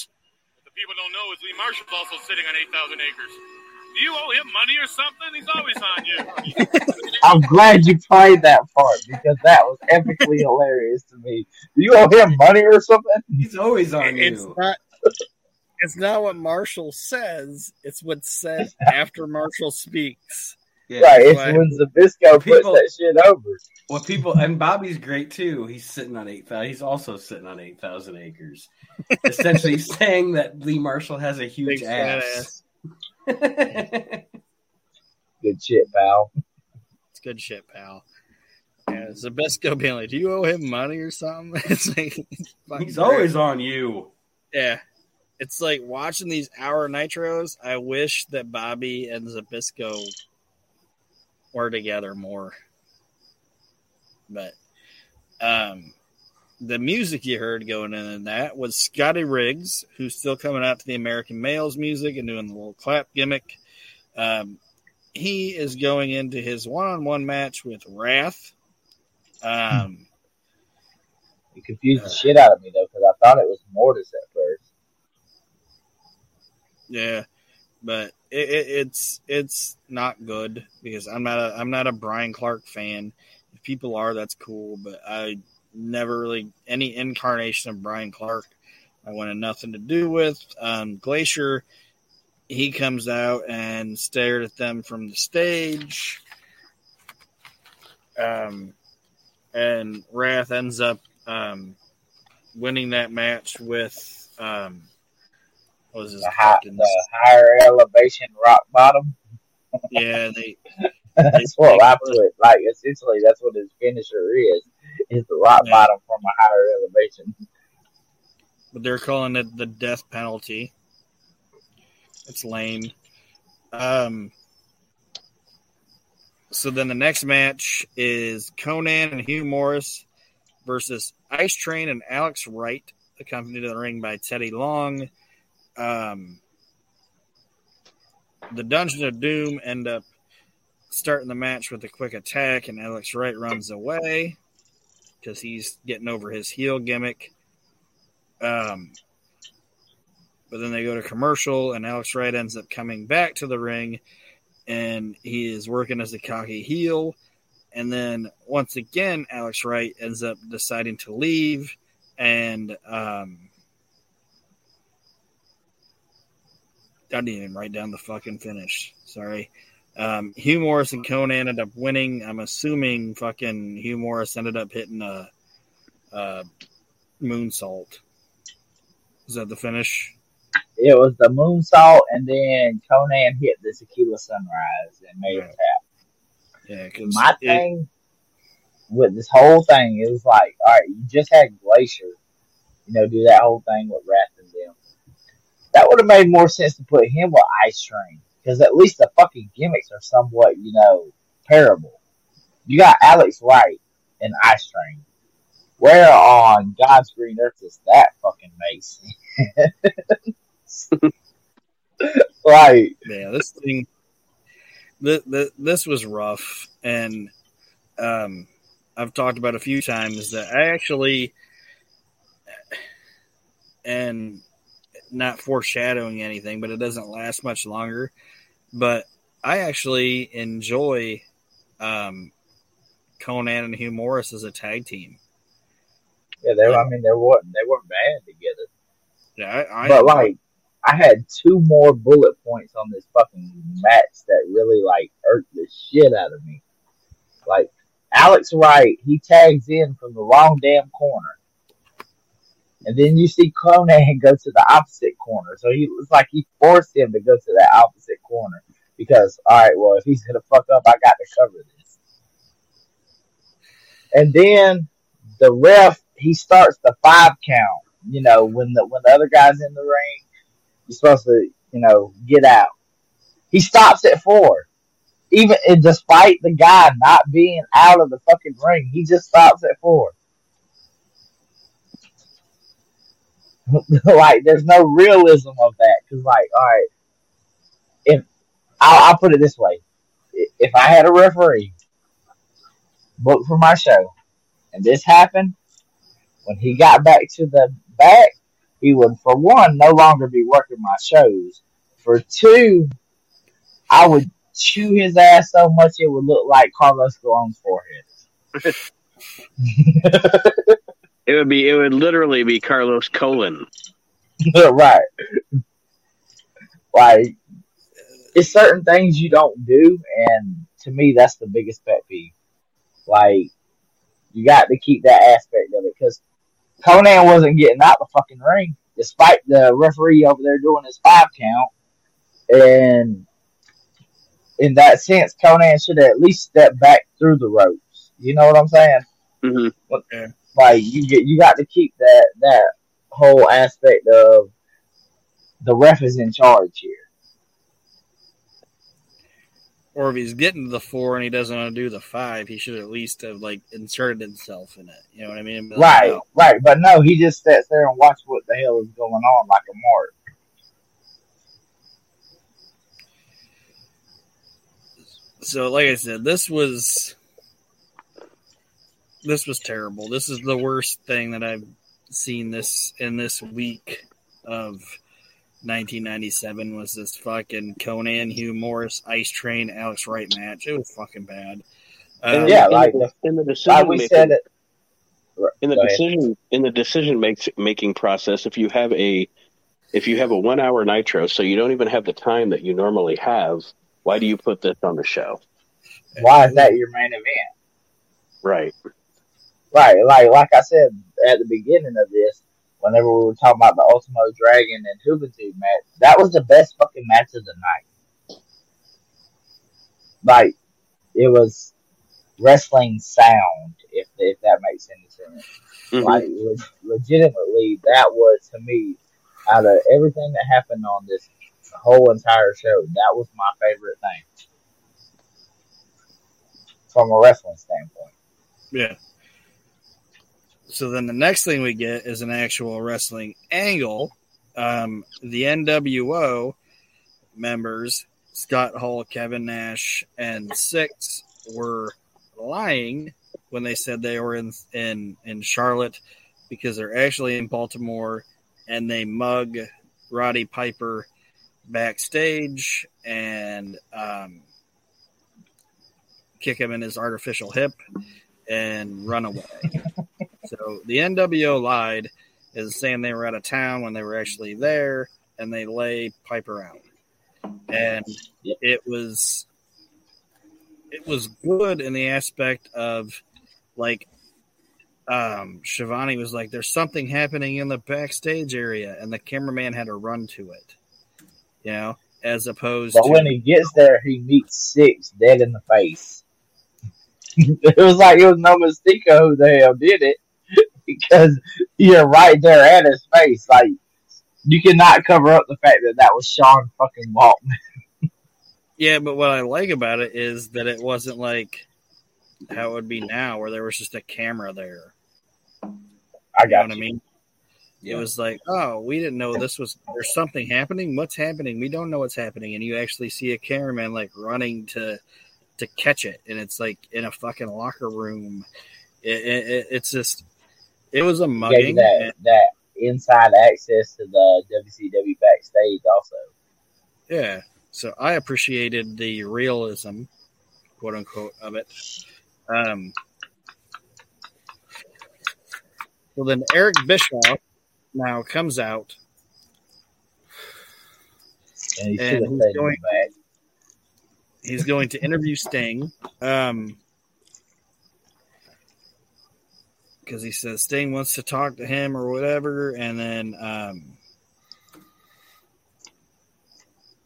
What the people don't know is Lee Marshall's also sitting on 8,000 acres. Do you owe him money or something? He's always on you. I'm glad you played that part because that was epically hilarious to me. Do you owe him money or something? He's always on It's you. not. It's not what Marshall says. It's what's said after Marshall speaks. Yeah. right, it's right. when Zbyszko puts People- that shit over. Well, people and Bobby's great too. He's sitting on eight thousand. He's also sitting on eight thousand acres. *laughs* Essentially, saying that Lee Marshall has a huge Big fat ass. *laughs* Good shit, pal. It's good shit, pal. Yeah, Zbyszko being like, "Do you owe him money or something?" *laughs* It's like fucking He's great. always on you. yeah. It's like watching these hour nitros. I wish that Bobby and Zbyszko were together more. But um, the music you heard going in in that was Scotty Riggs, who's still coming out to the American Males music and doing the little clap gimmick. Um, he is going into his one-on-one match with Wrath. Um, It confused the shit out of me though because I thought it was Mortis at first. Yeah, but it, it, it's it's not good because I'm not a I'm not a Brian Clark fan. If people are, that's cool, but I never really any incarnation of Brian Clark I wanted nothing to do with. Um, Glacier, he comes out and stared at them from the stage. Um, and Wrath ends up um, winning that match with um, what was his The, high, the higher elevation rock bottom. yeah they *laughs* That's what I put. Like essentially, that's what his finisher is. Is the rock Yeah. bottom from a higher elevation. but they're calling it the death penalty. It's lame. Um. So then the next match is Konnan and Hugh Morrus versus Ice Train and Alex Wright, accompanied to the ring by Teddy Long. Um, the Dungeon of Doom end up starting the match with a quick attack, and Alex Wright runs away because he's getting over his heel gimmick. Um, but then they go to commercial, and Alex Wright ends up coming back to the ring, and he is working as a cocky heel. And then once again, Alex Wright ends up deciding to leave, and um, I didn't even write down the fucking finish. Sorry. Um, Hugh Morrus and Konnan ended up winning. I'm assuming fucking Hugh Morrus ended up hitting a, a moonsault. Is that the finish? It was the moonsault, and then Konnan hit the tequila sunrise and made him tap. Yeah, because my thing with this whole thing, it was like, all right, you just had Glacier, you know, do that whole thing with them. That would have made more sense to put him with Ice Train because at least the fucking gimmicks are somewhat, you know, parable. You got Alex Wright and Ice Train. Where on God's green earth does that fucking sense? *laughs* like, yeah, this thing, the, this was rough, and um, I've talked about a few times that I actually, and not foreshadowing anything, but it doesn't last much longer. But I actually enjoy um, Konnan and Hugh Morrus as a tag team. yeah, they. Were, I mean, they weren't they weren't bad together. Yeah, I, I but like I had two more bullet points on this fucking match that really like hurt the shit out of me. Like Alex Wright, he tags in from the wrong damn corner. And then you see Konnan go to the opposite corner. So he was like he forced him to go to that opposite corner. Because all right, well if he's gonna fuck up, I got to cover this. And then the ref he starts the five count you know, when the when the other guy's in the ring, you're supposed to, you know, get out. He stops at four. Even despite the guy not being out of the fucking ring, he just stops at four. *laughs* like, there's no realism of that because, like, all right, if I'll, I'll put it this way, if I had a referee booked for my show and this happened, when he got back to the back, he would, for one, no longer be working my shows. For two, I would chew his ass so much it would look like Carlos Colon's forehead. *laughs* *laughs* It would be. It would literally be Carlos Colon. *laughs* right. Like, it's certain things you don't do, and to me, that's the biggest pet peeve. Like, you got to keep that aspect of it because Konnan wasn't getting out the fucking ring, despite the referee over there doing his five count. And in that sense, Konnan should at least step back through the ropes. You know what I'm saying? hmm Like you get, you got to keep that that whole aspect of the ref is in charge here. or if he's getting to the four and he doesn't want to do the five, he should at least have like inserted himself in it. You know what I mean? Like, Right, "Oh, right. But no, he just sits there and watch what the hell is going on like a mark. So, like I said, this was this was terrible. This is the worst thing that I've seen this in this week of 1997 was this fucking Konnan Hugh Morrus Ice Train Alex Wright match. It was fucking bad. Um, yeah, in like the, the, in the like decision we making, said it. in the Go ahead. decision in the decision makes, making process, if you have a if you have a one hour nitro, so you don't even have the time that you normally have, why do you put this on the show? Why is that your main event? Right. Right, like like I said at the beginning of this, whenever we were talking about the Ultimo Dragon and Juventud match, that was the best fucking match of the night. Like, it was wrestling sound, if if that makes any sense. Mhm. Like, le- legitimately, that was to me, out of everything that happened on this whole entire show, that was my favorite thing from a wrestling standpoint. Yeah. So then the next thing we get is an actual wrestling angle. Um, the NWO members, Scott Hall, Kevin Nash, and Syxx, were lying when they said they were in in in Charlotte because they're actually in Baltimore, and they mug Roddy Piper backstage and um, kick him in his artificial hip and run away. *laughs* so the NWO lied, is saying they were out of town when they were actually there, and they lay Piper out. And it was it was good in the aspect of like um Schiavone was like, There's something happening in the backstage area, and the cameraman had to run to it. You know, as opposed But to when he gets there, he meets Syxx dead in the face. *laughs* it was like it was no Mystico who the hell did it *laughs* because you're right there at his face. Like you cannot cover up the fact that that was Sean fucking Waltman. *laughs* Yeah, but what I like about it is that it wasn't like how it would be now, where there was just a camera there. I You know got what I you. mean? It was like, oh, we didn't know this was there's something happening. What's happening? We don't know what's happening, and you actually see a cameraman like running to to catch it, and it's like in a fucking locker room. It, it, it- it's just, it was a mugging. that and- that inside access to the WCW backstage also. yeah, so I appreciated the realism, quote unquote, of it. Um, so then Eric Bischoff now comes out And he And he's going- back. He's going to interview Sting. Um, because he says Sting wants to talk to him or whatever, and then um,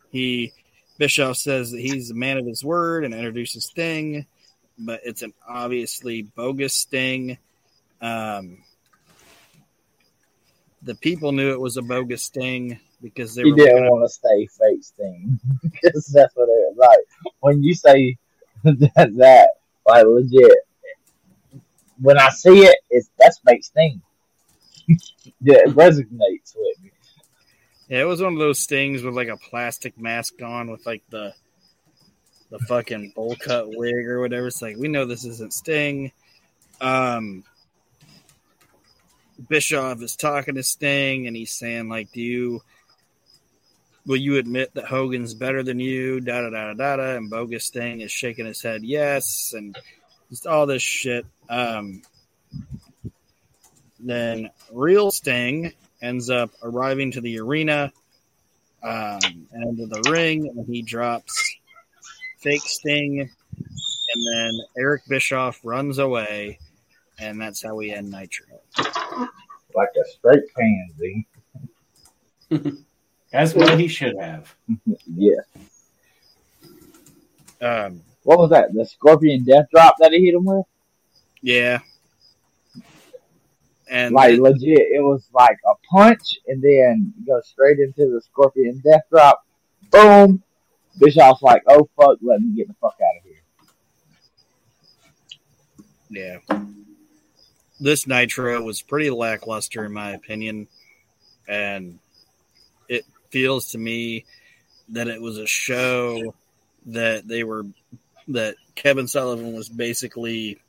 he Bischoff says that he's a man of his word and introduces Sting, but it's an obviously bogus Sting. Um, the people knew it was a bogus Sting because they didn't want to stay fake Sting *laughs* because that's what it was like. When you say *laughs* that, that like legit, when I see it, it's that's fake Sting. *laughs* yeah, it resonates with me. Yeah, it was one of those stings with like a plastic mask on with like the the fucking bowl cut wig or whatever. It's like we know this isn't Sting. Um Bischoff is talking to Sting and he's saying like, "Do you will you admit that Hogan's better than you?" Da da da da da. And bogus Sting is shaking his head yes, and just all this shit. Um, then real Sting ends up arriving to the arena um, and into the ring, and he drops fake Sting, and then Eric Bischoff runs away, and that's how we end Nitro. Like a straight pansy. *laughs* As well he should have. *laughs* Yeah. Um, What was that? The Scorpion Death Drop that he hit him with? Yeah, and like it- legit, it was like a punch and then go straight into the Scorpion Death Drop. Boom. Bischoff's like, oh fuck, let me get the fuck out of here. Yeah. This Nitro was pretty lackluster in my opinion. And it feels to me that it was a show that they were that Kevin Sullivan was basically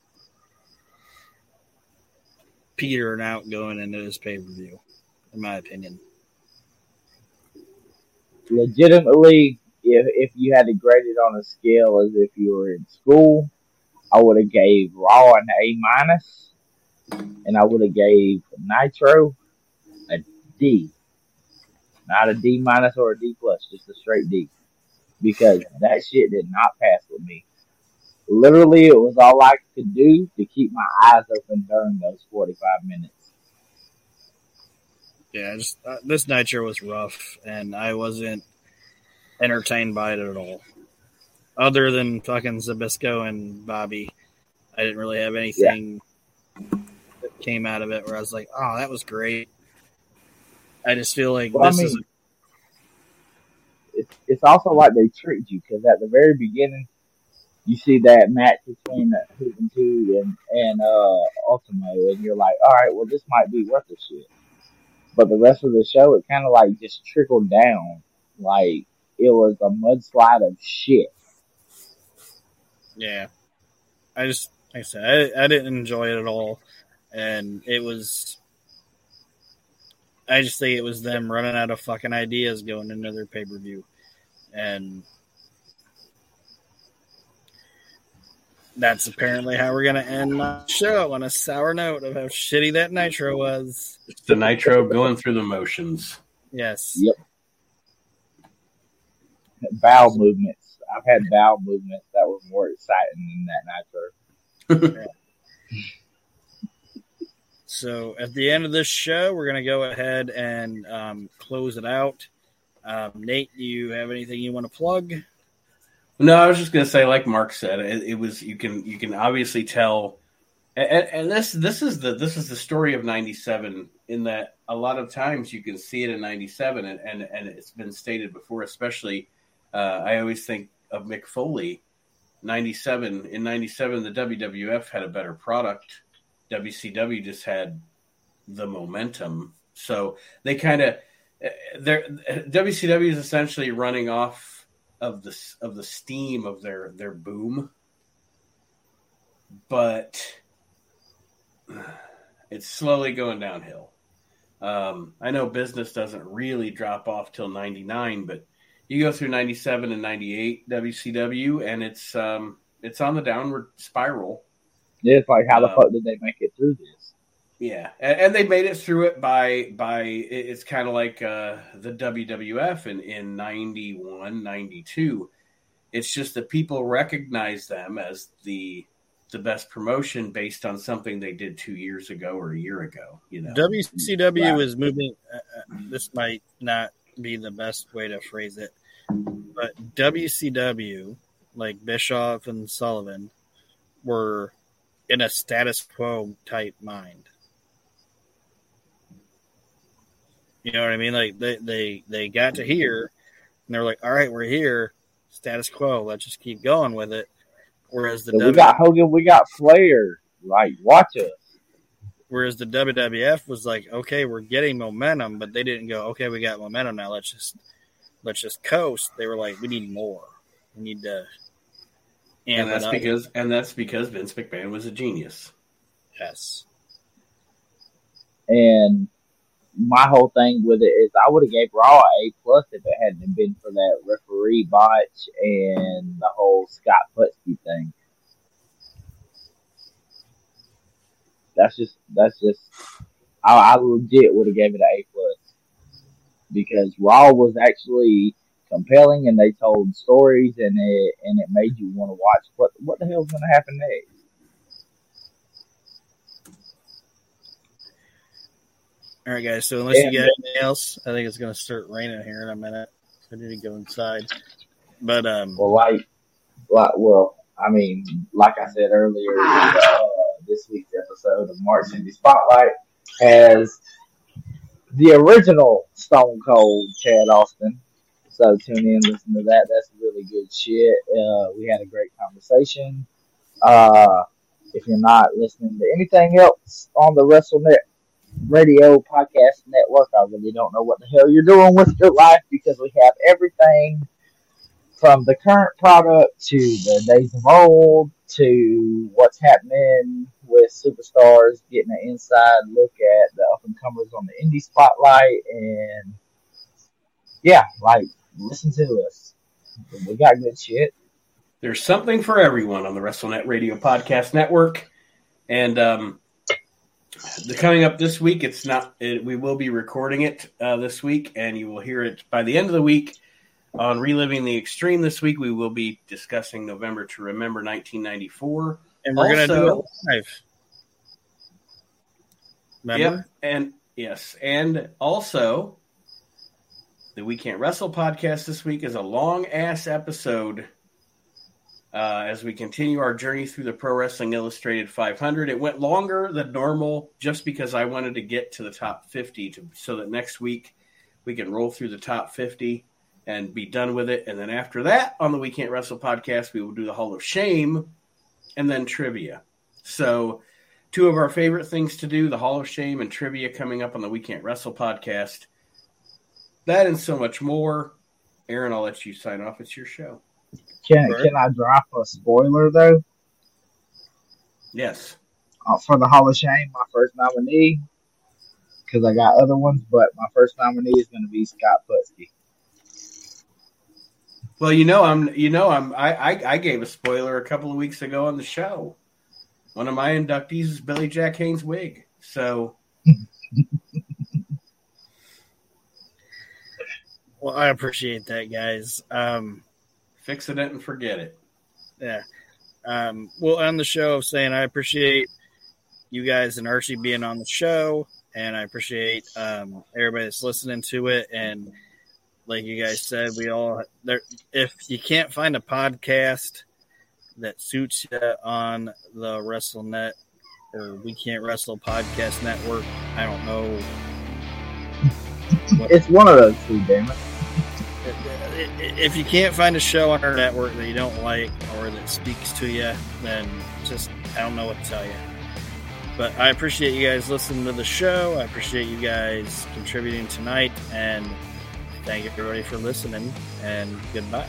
petering out going into this pay per view, in my opinion. Legitimately, if if you had to grade it on a scale as if you were in school, I would have gave Raw an A minus, and I would have gave Nitro a D, not a D minus or a D plus, just a straight D, because that shit did not pass with me. Literally, it was all I could do to keep my eyes open during those forty-five minutes. Yeah, just uh, this Nitro was rough, and I wasn't entertained by it at all. Other than fucking Zbyszko and Bobby, I didn't really have anything that came out of it where I was like, "Oh, that was great." I just feel like Well, I this is mean- it's it's also like they tricked you because at the very beginning, you see that match between uh, Juventud and and uh, Ultimo, and you're like, all right, well, this might be worth a shit. But the rest of the show, it kind of like just trickled down, like it was a mudslide of shit. yeah. I just like I said, I, I didn't enjoy it at all, and it was. I just think it was them running out of fucking ideas going into their pay per view, and that's apparently how we're gonna end my show on a sour note of how shitty that Nitro was. It's the Nitro going through the motions. Yes, Yep. Bowel movements. I've had bowel movements that were more exciting than that Nitro. *laughs* So at the end of this show, we're gonna go ahead and um, close it out. Um, Nate, do you have anything you want to plug? No, I was just gonna say, like Mark said, it, it was you can you can obviously tell, and, and this this is the this is the story of '97 in that a lot of times you can see it in '97, and, and and it's been stated before, especially. Uh, I always think of Mick Foley, '97 in '97, the WWF had a better product. WCW just had the momentum, so they kind of their WCW is essentially running off of the of the steam of their their boom, but *sighs* it's slowly going downhill. Um, I know business doesn't really drop off till '99, but you go through '97 and '98 WCW, and it's um, it's on the downward spiral. Yeah, it's like how the uh, fuck did they make it through this? Yeah, and, and, they made it through it by by it's kind of like uh, the WWF in in 91, 92. It's just that people recognize them as the the best promotion based on something they did two years ago or a year ago. You know, WCW is moving. Uh, uh, this might not be the best way to phrase it, but WCW, like Bischoff and Sullivan, were in a status quo type mind You know what I mean? Like they they they got to here, and they're like, "All right, we're here, status quo. Let's just keep going with it." Whereas the so w- we got Hogan, we got Flair. Like, watch us. Whereas the WWF was like, "Okay, we're getting momentum," but they didn't go, "Okay, we got momentum now. Let's just let's just coast." They were like, "We need more. We need to." And that's because and that's because Vince McMahon was a genius. Yes. And my whole thing with it is I would have gave Raw a plus if it hadn't been for that referee botch and the whole Scott Putski thing. That's just that's just I, I legit would have gave it an A plus because Raw was actually compelling and they told stories and it and it made you want to watch what what the hell's to happen next. All right, guys. So unless you got anything else, I think it's going to start raining here in a minute. I need to go inside. But um, well, like, like, well, I mean, like I said earlier, uh, this week's episode of Mark Cindy Spotlight has the original Stone Cold Chad Austin. So tune in, listen to that. That's really good shit. Uh, we had a great conversation. Uh, if you're not listening to anything else on the WrestleNet radio podcast network. I really don't know what the hell you're doing with your life because we have everything from the current product to the days of old to what's happening with superstars, getting an inside look at the up and comers on the indie spotlight, and yeah, like listen to us. We got good shit. There's something for everyone on the WrestleNet Radio Podcast Network, and um, the coming up this week. It's not. It, we will be recording it uh, this week, and you will hear it by the end of the week on reliving the extreme. This week, we will be discussing November to Remember 1994, and we're going to do it live. Remember? Yep, and yes, and also the We Can't Wrestle podcast this week is a long ass episode uh, as we continue our journey through the Pro Wrestling Illustrated 500. It went longer than normal just because I wanted to get to the top 50 to, so that next week we can roll through the top 50 and be done with it. And then after that, on the We Can't Wrestle podcast, we will do the Hall of Shame and then trivia. So, two of our favorite things to do the Hall of Shame and trivia coming up on the We Can't Wrestle podcast. That and so much more. Aron, I'll let you sign off. It's your show. Can can I drop a spoiler though? Yes. Uh, for the Hall of Shame, my first nominee, because I got other ones, but my first nominee is going to be Scott Putski. Well, you know, I'm, you know, I'm, I, I, I gave a spoiler a couple of weeks ago on the show. One of my inductees is Billy Jack Haynes wig. So. *laughs* well, I appreciate that, guys. Um, Fix it and forget it. Yeah. Um, we'll end the show saying I appreciate you guys and Archie being on the show, and I appreciate um, everybody that's listening to it. And like you guys said, we all there. If you can't find a podcast that suits you on the WrestleNet or We Can't Wrestle Podcast Network, I don't know. It's one of those two, damn it. If you can't find a show on our network that you don't like or that speaks to you, then just I don't know what to tell you. But I appreciate you guys listening to the show. I appreciate you guys contributing tonight, and thank everybody for listening. And goodbye.